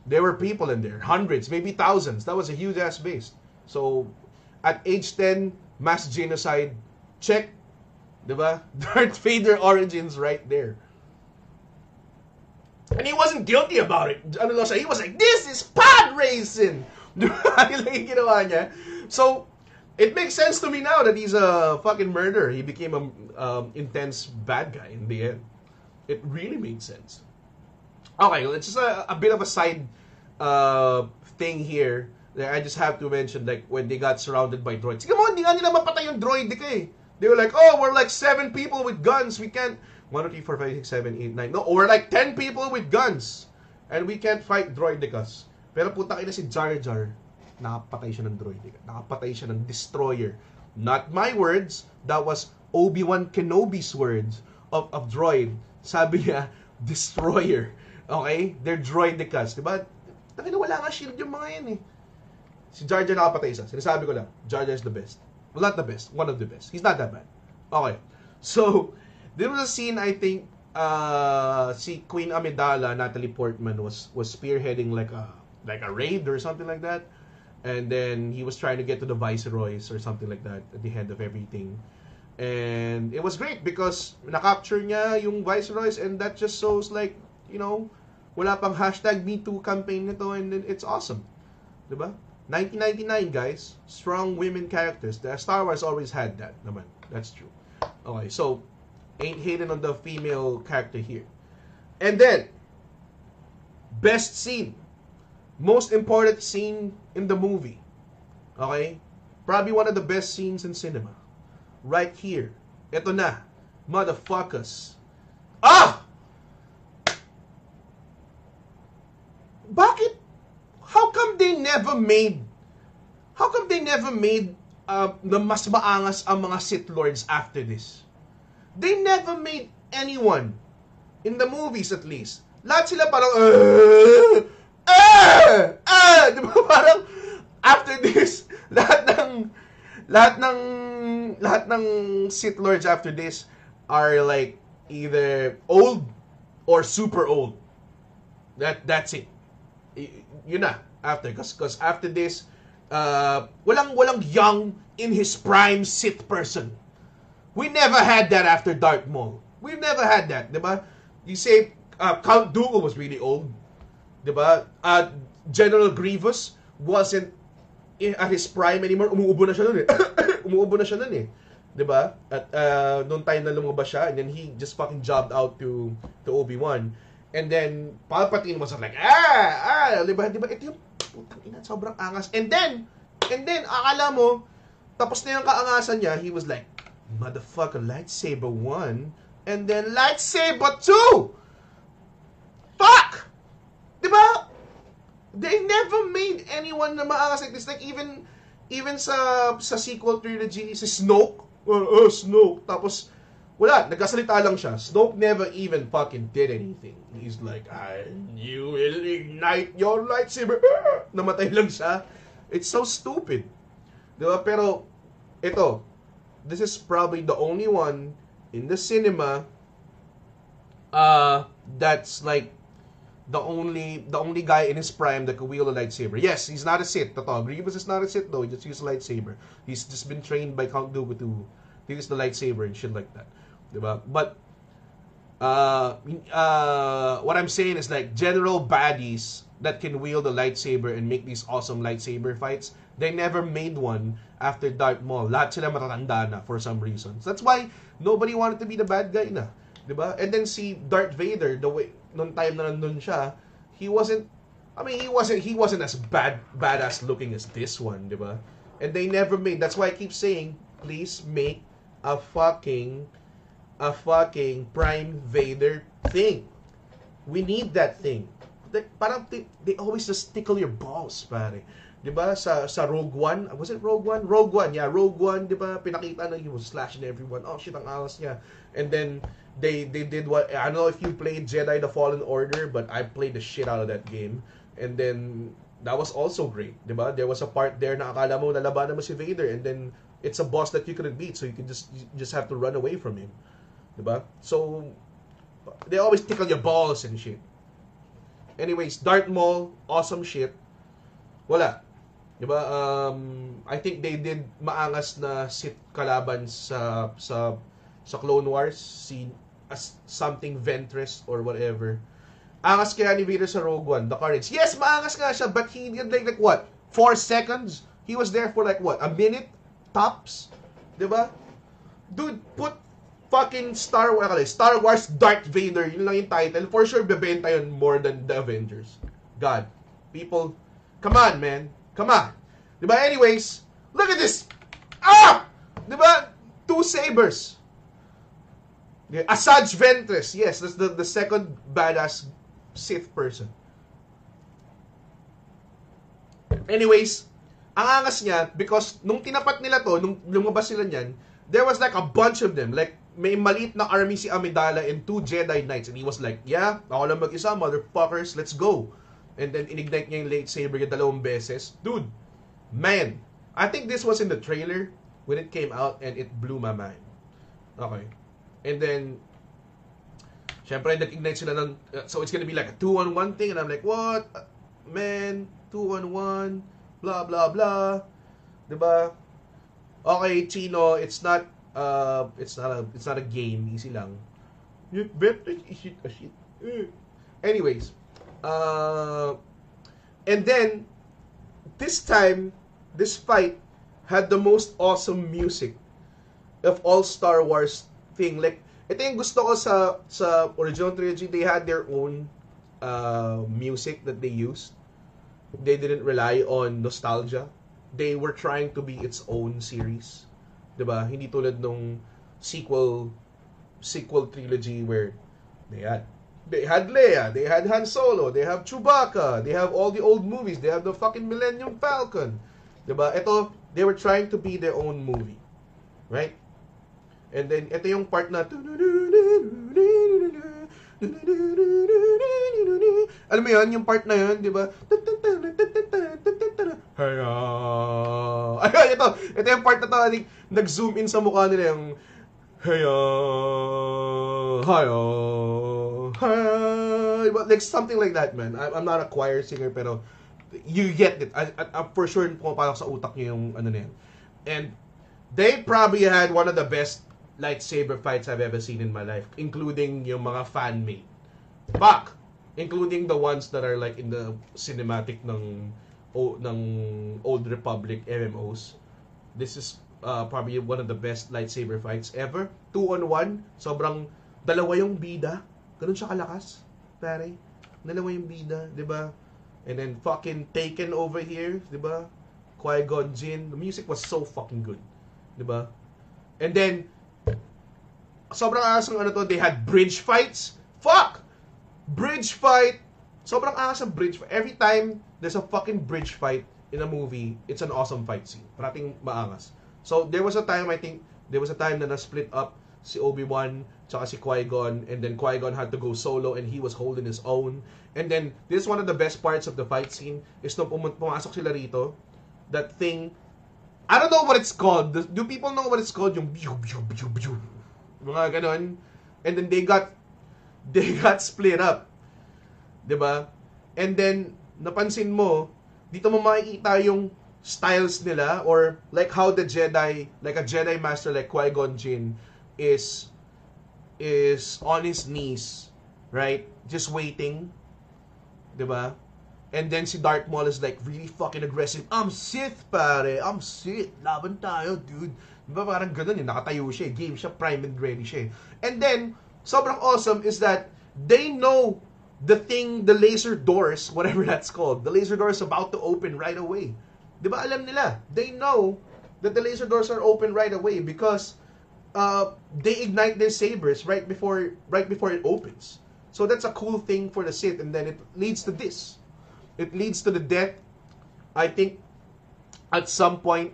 There were people in there. Hundreds, maybe thousands. That was a huge ass base. So, at age 10, mass genocide. Check Diba? Darth Vader origins right there. And he wasn't guilty about it. He was like, this is pod racing! So, it makes sense to me now that he's a fucking murderer. He became a um, intense bad guy in the end. It really made sense. Okay, it's just a, a bit of a side uh, thing here. I just have to mention, like, when they got surrounded by droids. Sige mo, hindi nila mapatay yung droid. They were like, oh, we're like seven people with guns. We can't. One, two, three, four, five, six, seven, eight, nine. No, we're like ten people with guns. And we can't fight droidekas. Pero puta na si Jar Jar, nakapatay siya ng droidica. Nakapatay siya ng destroyer. Not my words. That was Obi-Wan Kenobi's words of, of droid. Sabi niya, destroyer. Okay? They're droidicas. Diba? Taki na wala nga shield yung mga yan eh. Si Jar Jar nakapatay isa. Sinasabi ko lang, Jar Jar is the best. Well, not the best. One of the best. He's not that bad. Okay. So, there was a scene, I think, uh, si Queen Amidala, Natalie Portman, was was spearheading like a like a raid or something like that. And then he was trying to get to the viceroys or something like that at the head of everything. And it was great because na-capture niya yung viceroys and that just shows like, you know, wala pang hashtag me MeToo campaign nito and then it's awesome. Diba? 1999, guys. Strong women characters. The Star Wars always had that naman. That's true. Okay, so ain't hating on the female character here. And then, best scene. Most important scene in the movie. Okay? Probably one of the best scenes in cinema. Right here. Ito na. Motherfuckers. Ah! Bakit how come they never made how come they never made uh, na mas maangas ang mga Sith Lords after this? They never made anyone in the movies at least. Lahat sila parang uh, uh, uh, di ba parang after this lahat ng lahat ng lahat ng Sith Lords after this are like either old or super old. That that's it. Y- yun na after because cause after this uh, walang walang young in his prime Sith person. We never had that after Darth Maul. We've never had that, 'di ba? You say uh, Count Dooku was really old, 'di ba? Uh, General Grievous wasn't at his prime anymore. Umuubo na siya noon eh. Umuubo na siya noon eh. 'Di ba? At uh, noong time na lumabas siya and then he just fucking jobbed out to to Obi-Wan. And then, Palpatine was like, ah, ah, di ba, di ba, ito yung, putang ina, sobrang angas. And then, and then, akala mo, tapos na yung kaangasan niya, he was like, motherfucker, lightsaber 1, and then lightsaber 2! Di ba? They never made anyone na maangas like this. Like, even, even sa, sa sequel trilogy, si Snoke, uh, uh, Snoke, tapos, wala, nagkasalita lang siya. Snoke never even fucking did anything. He's like, I, you will ignite your lightsaber. Namatay lang siya. It's so stupid. Diba? Pero, ito, this is probably the only one in the cinema uh, that's like the only the only guy in his prime that could wield a lightsaber. Yes, he's not a Sith. Totoo. Grievous is not a Sith though. He just uses a lightsaber. He's just been trained by Count Dooku to use the lightsaber and shit like that. Diba? But uh, uh, what I'm saying is like general baddies that can wield a lightsaber and make these awesome lightsaber fights. They never made one after Darth Maul. Lahat sila matatanda na for some reasons. That's why nobody wanted to be the bad guy na. Diba? And then see Darth Vader, the way, nung time na nandun siya, he wasn't, I mean, he wasn't, he wasn't as bad, badass looking as this one, diba? And they never made, that's why I keep saying, please make a fucking a fucking Prime Vader thing. We need that thing. They, parang they, they always just tickle your balls, pare. 'di ba? Sa sa Rogue One, was it Rogue One? Rogue One, yeah, Rogue One, 'di ba? Pinakita na he was slashing everyone. Oh shit, ang angas niya. And then they they did what I don't know if you played Jedi the Fallen Order, but I played the shit out of that game. And then that was also great, 'di ba? There was a part there na akala mo nalabanan mo si Vader and then it's a boss that you couldn't beat, so you can just you just have to run away from him. 'Di ba? So they always tickle your balls and shit. Anyways, Darth Maul, awesome shit. Wala. 'Di ba? Um, I think they did maangas na Sith kalaban sa sa sa Clone Wars si as something Ventress or whatever. Angas kaya ni Vader sa Rogue One, the courage. Yes, maangas nga siya, but he did like, like what? Four seconds? He was there for like what? A minute? Tops? 'Di ba? Dude, put fucking Star Wars, Star Wars Darth Vader, yun lang yung title. For sure, bebenta yun more than the Avengers. God. People, come on, man. Come on. Diba? Anyways, look at this. Ah! Diba? Two sabers. Yeah. Asajj Ventress. Yes, that's the, the second badass Sith person. Anyways, ang angas niya because nung tinapat nila to, nung lumabas sila niyan, there was like a bunch of them. Like, may maliit na army si Amidala and two Jedi Knights. And he was like, yeah, ako lang mag-isa, motherfuckers, let's go. And then inignite niya yung lightsaber niya dalawang beses. Dude, man, I think this was in the trailer when it came out and it blew my mind. Okay. And then, syempre, nag-ignite sila ng, uh, so it's gonna be like a two-on-one thing and I'm like, what? Uh, man, two-on-one, blah, blah, blah. Diba? Okay, Chino, it's not, uh, it's not a, it's not a game, easy lang. Shit, shit. Anyways, Uh, and then, this time, this fight had the most awesome music of all Star Wars thing. Like, ito yung gusto ko sa, sa original trilogy. They had their own uh, music that they used. They didn't rely on nostalgia. They were trying to be its own series. 'Di ba? Hindi tulad nung sequel sequel trilogy where they had they had Leia, they had Han Solo, they have Chewbacca, they have all the old movies, they have the fucking Millennium Falcon. Diba? Ito, they were trying to be their own movie. Right? And then, ito yung part na alam mo yun, yung part na yun, di ba? Haya. Ay, ito. Ito yung part na to, nag-zoom in sa mukha nila yung Haya. Haya. Haya. Like something like that, man. I'm not a choir singer, pero you get it. I, I, I'm for sure pumapasok sa utak niyo yung ano na yan. And they probably had one of the best lightsaber fights I've ever seen in my life, including yung mga fan-made. Fuck! Including the ones that are like in the cinematic ng o, ng Old Republic MMOs. This is uh, probably one of the best lightsaber fights ever. Two on one, sobrang dalawa yung bida. Ganun siya kalakas, pare. Dalawa yung bida, ba? And then fucking Taken over here, ba? Qui-Gon Jinn, the music was so fucking good, ba? And then sobrang angas ng ano to, they had bridge fights. Fuck! Bridge fight. Sobrang angas ng bridge fight. Every time there's a fucking bridge fight in a movie, it's an awesome fight scene. Parating maangas. So, there was a time, I think, there was a time na na-split up si Obi-Wan tsaka si Qui-Gon and then Qui-Gon had to go solo and he was holding his own. And then, this is one of the best parts of the fight scene is nung pum- pumasok sila rito, that thing, I don't know what it's called. Do people know what it's called? Yung biu, biu, biu, biu. Mga ganon. And then they got, they got split up. 'di ba? And then, napansin mo, dito mo makikita yung styles nila or like how the Jedi, like a Jedi master like Qui-Gon Jinn is is on his knees, right? Just waiting. 'Di ba? And then si Darth Maul is like really fucking aggressive. I'm Sith, pare. I'm Sith. Laban tayo, dude. Diba parang ganun eh. Nakatayo siya. Game siya. Prime and ready siya. And then, sobrang awesome is that they know the thing, the laser doors, whatever that's called, the laser door is about to open right away. Di ba alam nila? They know that the laser doors are open right away because uh, they ignite their sabers right before right before it opens. So that's a cool thing for the Sith, and then it leads to this. It leads to the death. I think at some point,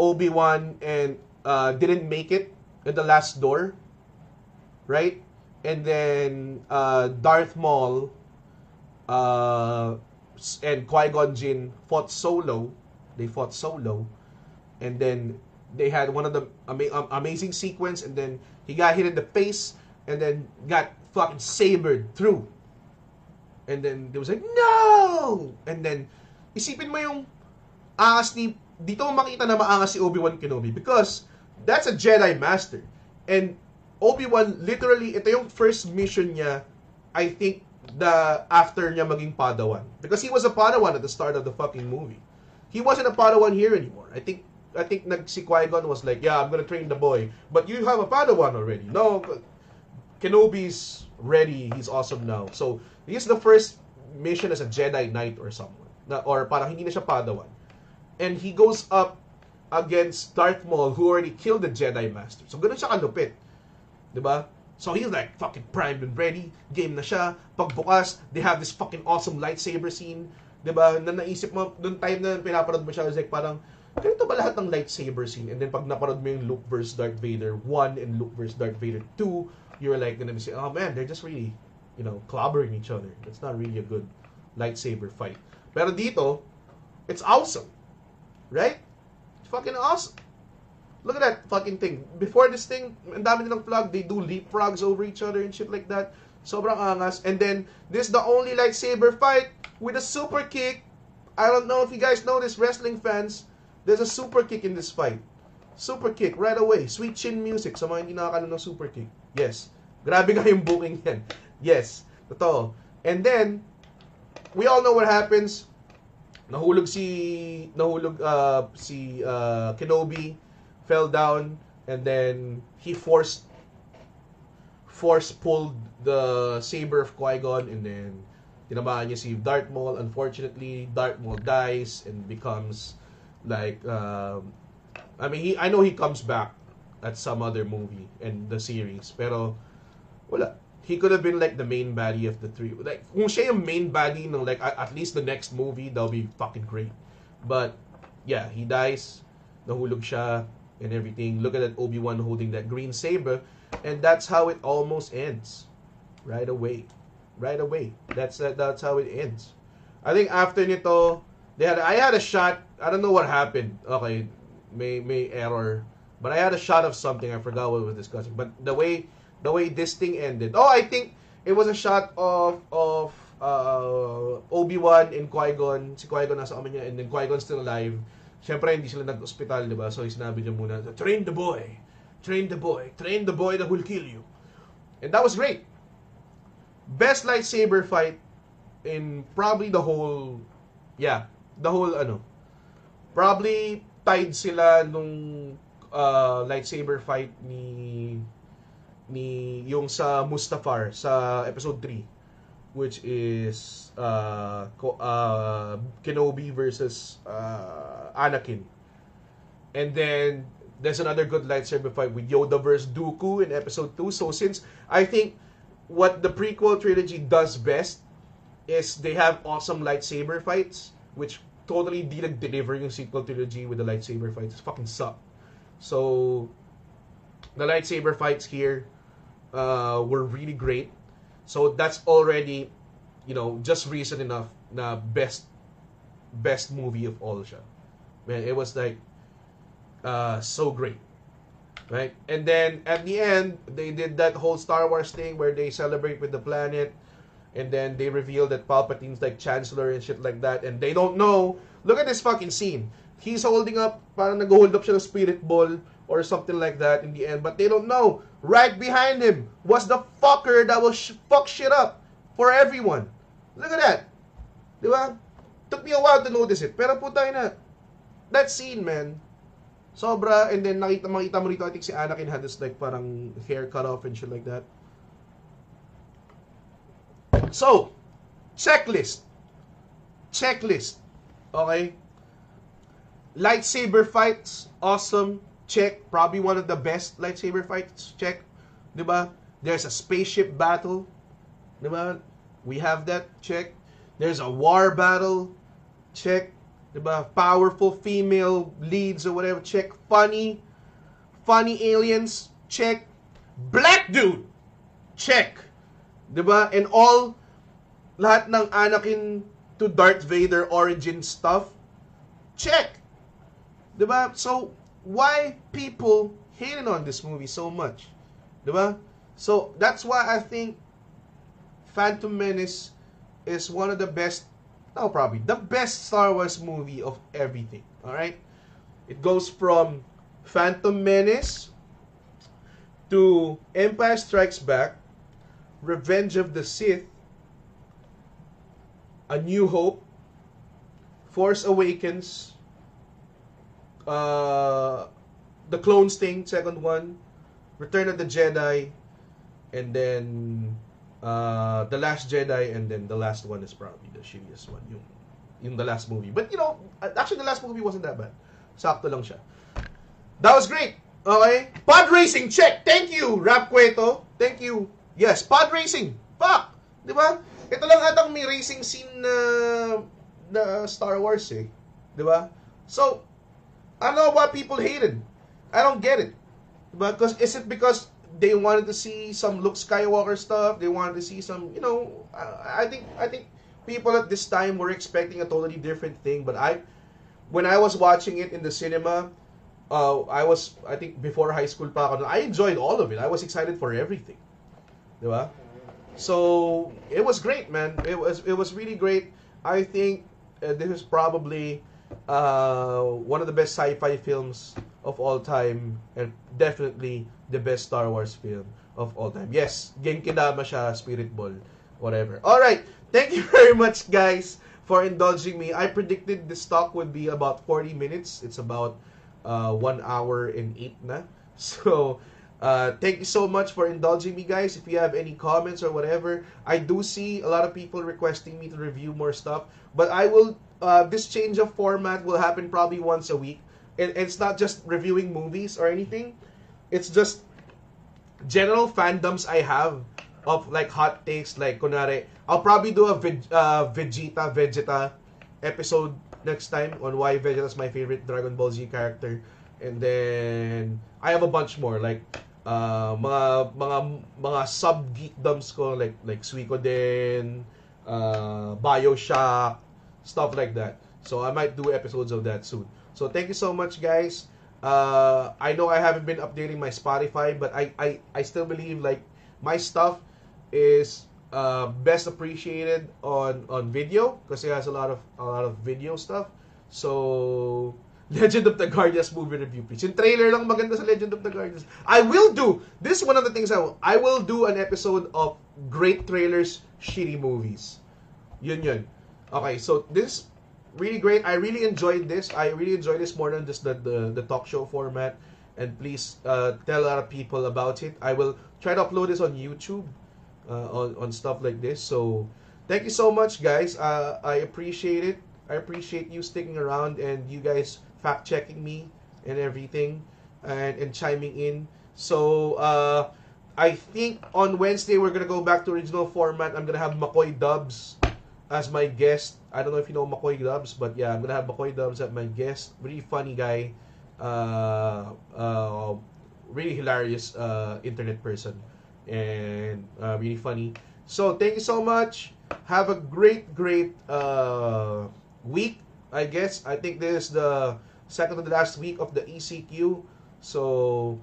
Obi-Wan and uh, didn't make it in the last door, right? And then uh, Darth Maul uh, and Qui-Gon Jinn fought solo. They fought solo. And then they had one of the ama- amazing sequence and then he got hit in the face and then got fucking sabered through. And then they was like, no! And then, isipin mo yung angas ni, dito mo makita na maangas si Obi-Wan Kenobi because that's a Jedi Master. And Obi-Wan, literally, ito yung first mission niya, I think, the after niya maging Padawan. Because he was a Padawan at the start of the fucking movie. He wasn't a Padawan here anymore. I think I think nag si Qui-Gon was like, yeah, I'm gonna train the boy. But you have a Padawan already. No, Kenobi's ready. He's awesome now. So, he's the first mission as a Jedi Knight or someone. Na, or parang hindi na siya Padawan. And he goes up against Darth Maul who already killed the Jedi Master. So, ganun siya kalupit. 'Di ba? So he's like fucking primed and ready. Game na siya. Pagbukas, they have this fucking awesome lightsaber scene. 'Di ba? Na naisip mo, noong time na pinapanood mo siya, was like parang, ganito ba lahat ng lightsaber scene? And then pag napanood mo yung Luke vs. Darth Vader 1 and Luke vs. Darth Vader 2, you're like gonna be saying, oh man, they're just really, you know, clobbering each other. That's not really a good lightsaber fight. Pero dito, it's awesome. Right? Fucking awesome. Look at that fucking thing. Before this thing, ang dami nilang vlog, they do leapfrogs over each other and shit like that. Sobrang angas. And then, this is the only lightsaber fight with a super kick. I don't know if you guys know this, wrestling fans. There's a super kick in this fight. Super kick, right away. Sweet chin music sa mga hindi nakakala ng super kick. Yes. Grabe nga yung booking yan. Yes. Totoo. And then, we all know what happens. Nahulog si nahulog uh, si uh, Kenobi fell down and then he forced force pulled the saber of Qui-Gon and then tinamaan niya si Darth Maul. Unfortunately, Darth Maul dies and becomes like um, I mean, he I know he comes back at some other movie in the series, pero wala. He could have been like the main baddie of the three. Like kung siya yung main baddie ng like at least the next movie, that'll be fucking great. But yeah, he dies. Nahulog siya and everything. Look at that Obi-Wan holding that green saber and that's how it almost ends. Right away. Right away. That's that that's how it ends. I think after nito, they had I had a shot. I don't know what happened. Okay, may may error. But I had a shot of something. I forgot what we were discussing. But the way the way this thing ended. Oh, I think it was a shot of of uh, Obi-Wan and Qui-Gon. Si Qui-Gon nasa kama niya and then Qui-Gon still alive. Siyempre, hindi sila nag-hospital, di ba? So, sinabi niya muna, train the boy. Train the boy. Train the boy that will kill you. And that was great. Best lightsaber fight in probably the whole, yeah, the whole, ano, probably tied sila nung uh, lightsaber fight ni ni yung sa Mustafar sa episode 3 which is uh, uh, Kenobi versus uh, Anakin. And then there's another good lightsaber fight with Yoda versus Dooku in episode 2. So since I think what the prequel trilogy does best is they have awesome lightsaber fights, which totally didn't deliver yung sequel trilogy with the lightsaber fights. It's fucking suck. So the lightsaber fights here uh, were really great. So that's already, you know, just reason enough na best best movie of all siya. Man, it was like uh, so great. Right? And then at the end, they did that whole Star Wars thing where they celebrate with the planet and then they reveal that Palpatine's like chancellor and shit like that and they don't know. Look at this fucking scene. He's holding up, parang nag-hold up siya ng spirit ball or something like that in the end. But they don't know. Right behind him was the fucker that will sh- fuck shit up for everyone. Look at that. Di ba? Took me a while to notice it. Pero puta na, that scene, man, sobra, and then nakita, makita mo rito, I think si Anakin had this like parang hair cut off and shit like that. So, checklist. Checklist. Okay? Lightsaber fights, awesome. Check. Probably one of the best lightsaber fights. Check. Diba? There's a spaceship battle. Diba? We have that. Check. There's a war battle. Check. Diba? Powerful female leads or whatever, check. Funny, funny aliens, check. Black dude, check. Diba? And all, lahat ng Anakin to Darth Vader origin stuff, check. Diba? So, why people hating on this movie so much? Diba? So, that's why I think Phantom Menace is one of the best, no, probably the best Star Wars movie of everything. All right, it goes from Phantom Menace to Empire Strikes Back, Revenge of the Sith, A New Hope, Force Awakens, uh, The Clones thing, second one, Return of the Jedi, and then uh, The Last Jedi, and then the last one is probably the shittiest one, yung, yung the last movie. But you know, actually the last movie wasn't that bad. Sakto lang siya. That was great. Okay? Pod racing, check. Thank you, Rap Cueto. Thank you. Yes, pod racing. Fuck. Di ba? Ito lang atang may racing scene na, na Star Wars eh. Di ba? So, I don't know why people hated. I don't get it. Because is it because they wanted to see some Luke Skywalker stuff. They wanted to see some, you know, I, I think I think people at this time were expecting a totally different thing. But I, when I was watching it in the cinema, uh, I was I think before high school pa I enjoyed all of it. I was excited for everything. Diba? So it was great, man. It was it was really great. I think uh, this is probably uh, one of the best sci-fi films of all time and definitely the best Star Wars film of all time. Yes, Genkidama siya, Spirit Ball, whatever. All right, thank you very much guys for indulging me. I predicted this talk would be about 40 minutes. It's about uh, 1 hour and 8 na. So, uh, thank you so much for indulging me guys. If you have any comments or whatever, I do see a lot of people requesting me to review more stuff, but I will uh, this change of format will happen probably once a week. And it's not just reviewing movies or anything. It's just general fandoms I have of like hot takes. Like kunare I'll probably do a Veg, uh, Vegeta Vegeta episode next time on why Vegeta is my favorite Dragon Ball Z character. And then I have a bunch more like uh, mga mga mga sub geekdoms ko like like Suikoden uh, BioShock stuff like that so I might do episodes of that soon so thank you so much guys uh, I know I haven't been updating my Spotify, but I, I, I still believe like my stuff is uh, best appreciated on on video because it has a lot of a lot of video stuff. So Legend of the Guardians movie review please. Yung trailer lang maganda sa Legend of the Guardians. I will do. This is one of the things I will. I will do an episode of great trailers, shitty movies. Yun yun. Okay, so this really great. I really enjoyed this. I really enjoyed this more than just the, the, the talk show format. And please uh, tell a lot of people about it. I will try to upload this on YouTube, uh, on, on stuff like this. So thank you so much, guys. Uh, I appreciate it. I appreciate you sticking around and you guys fact checking me and everything and, and chiming in. So uh, I think on Wednesday we're gonna go back to original format. I'm gonna have Macoy Dubs as my guest. I don't know if you know Macoy Dubs, but yeah, I'm gonna have Macoy Dubs as my guest. Really funny guy, uh, uh, really hilarious uh, internet person, and uh, really funny. So thank you so much. Have a great, great uh, week. I guess I think this is the second to the last week of the ECQ. So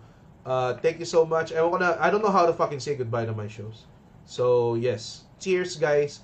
uh, thank you so much. I wanna. I don't know how to fucking say goodbye to my shows. So yes, cheers, guys.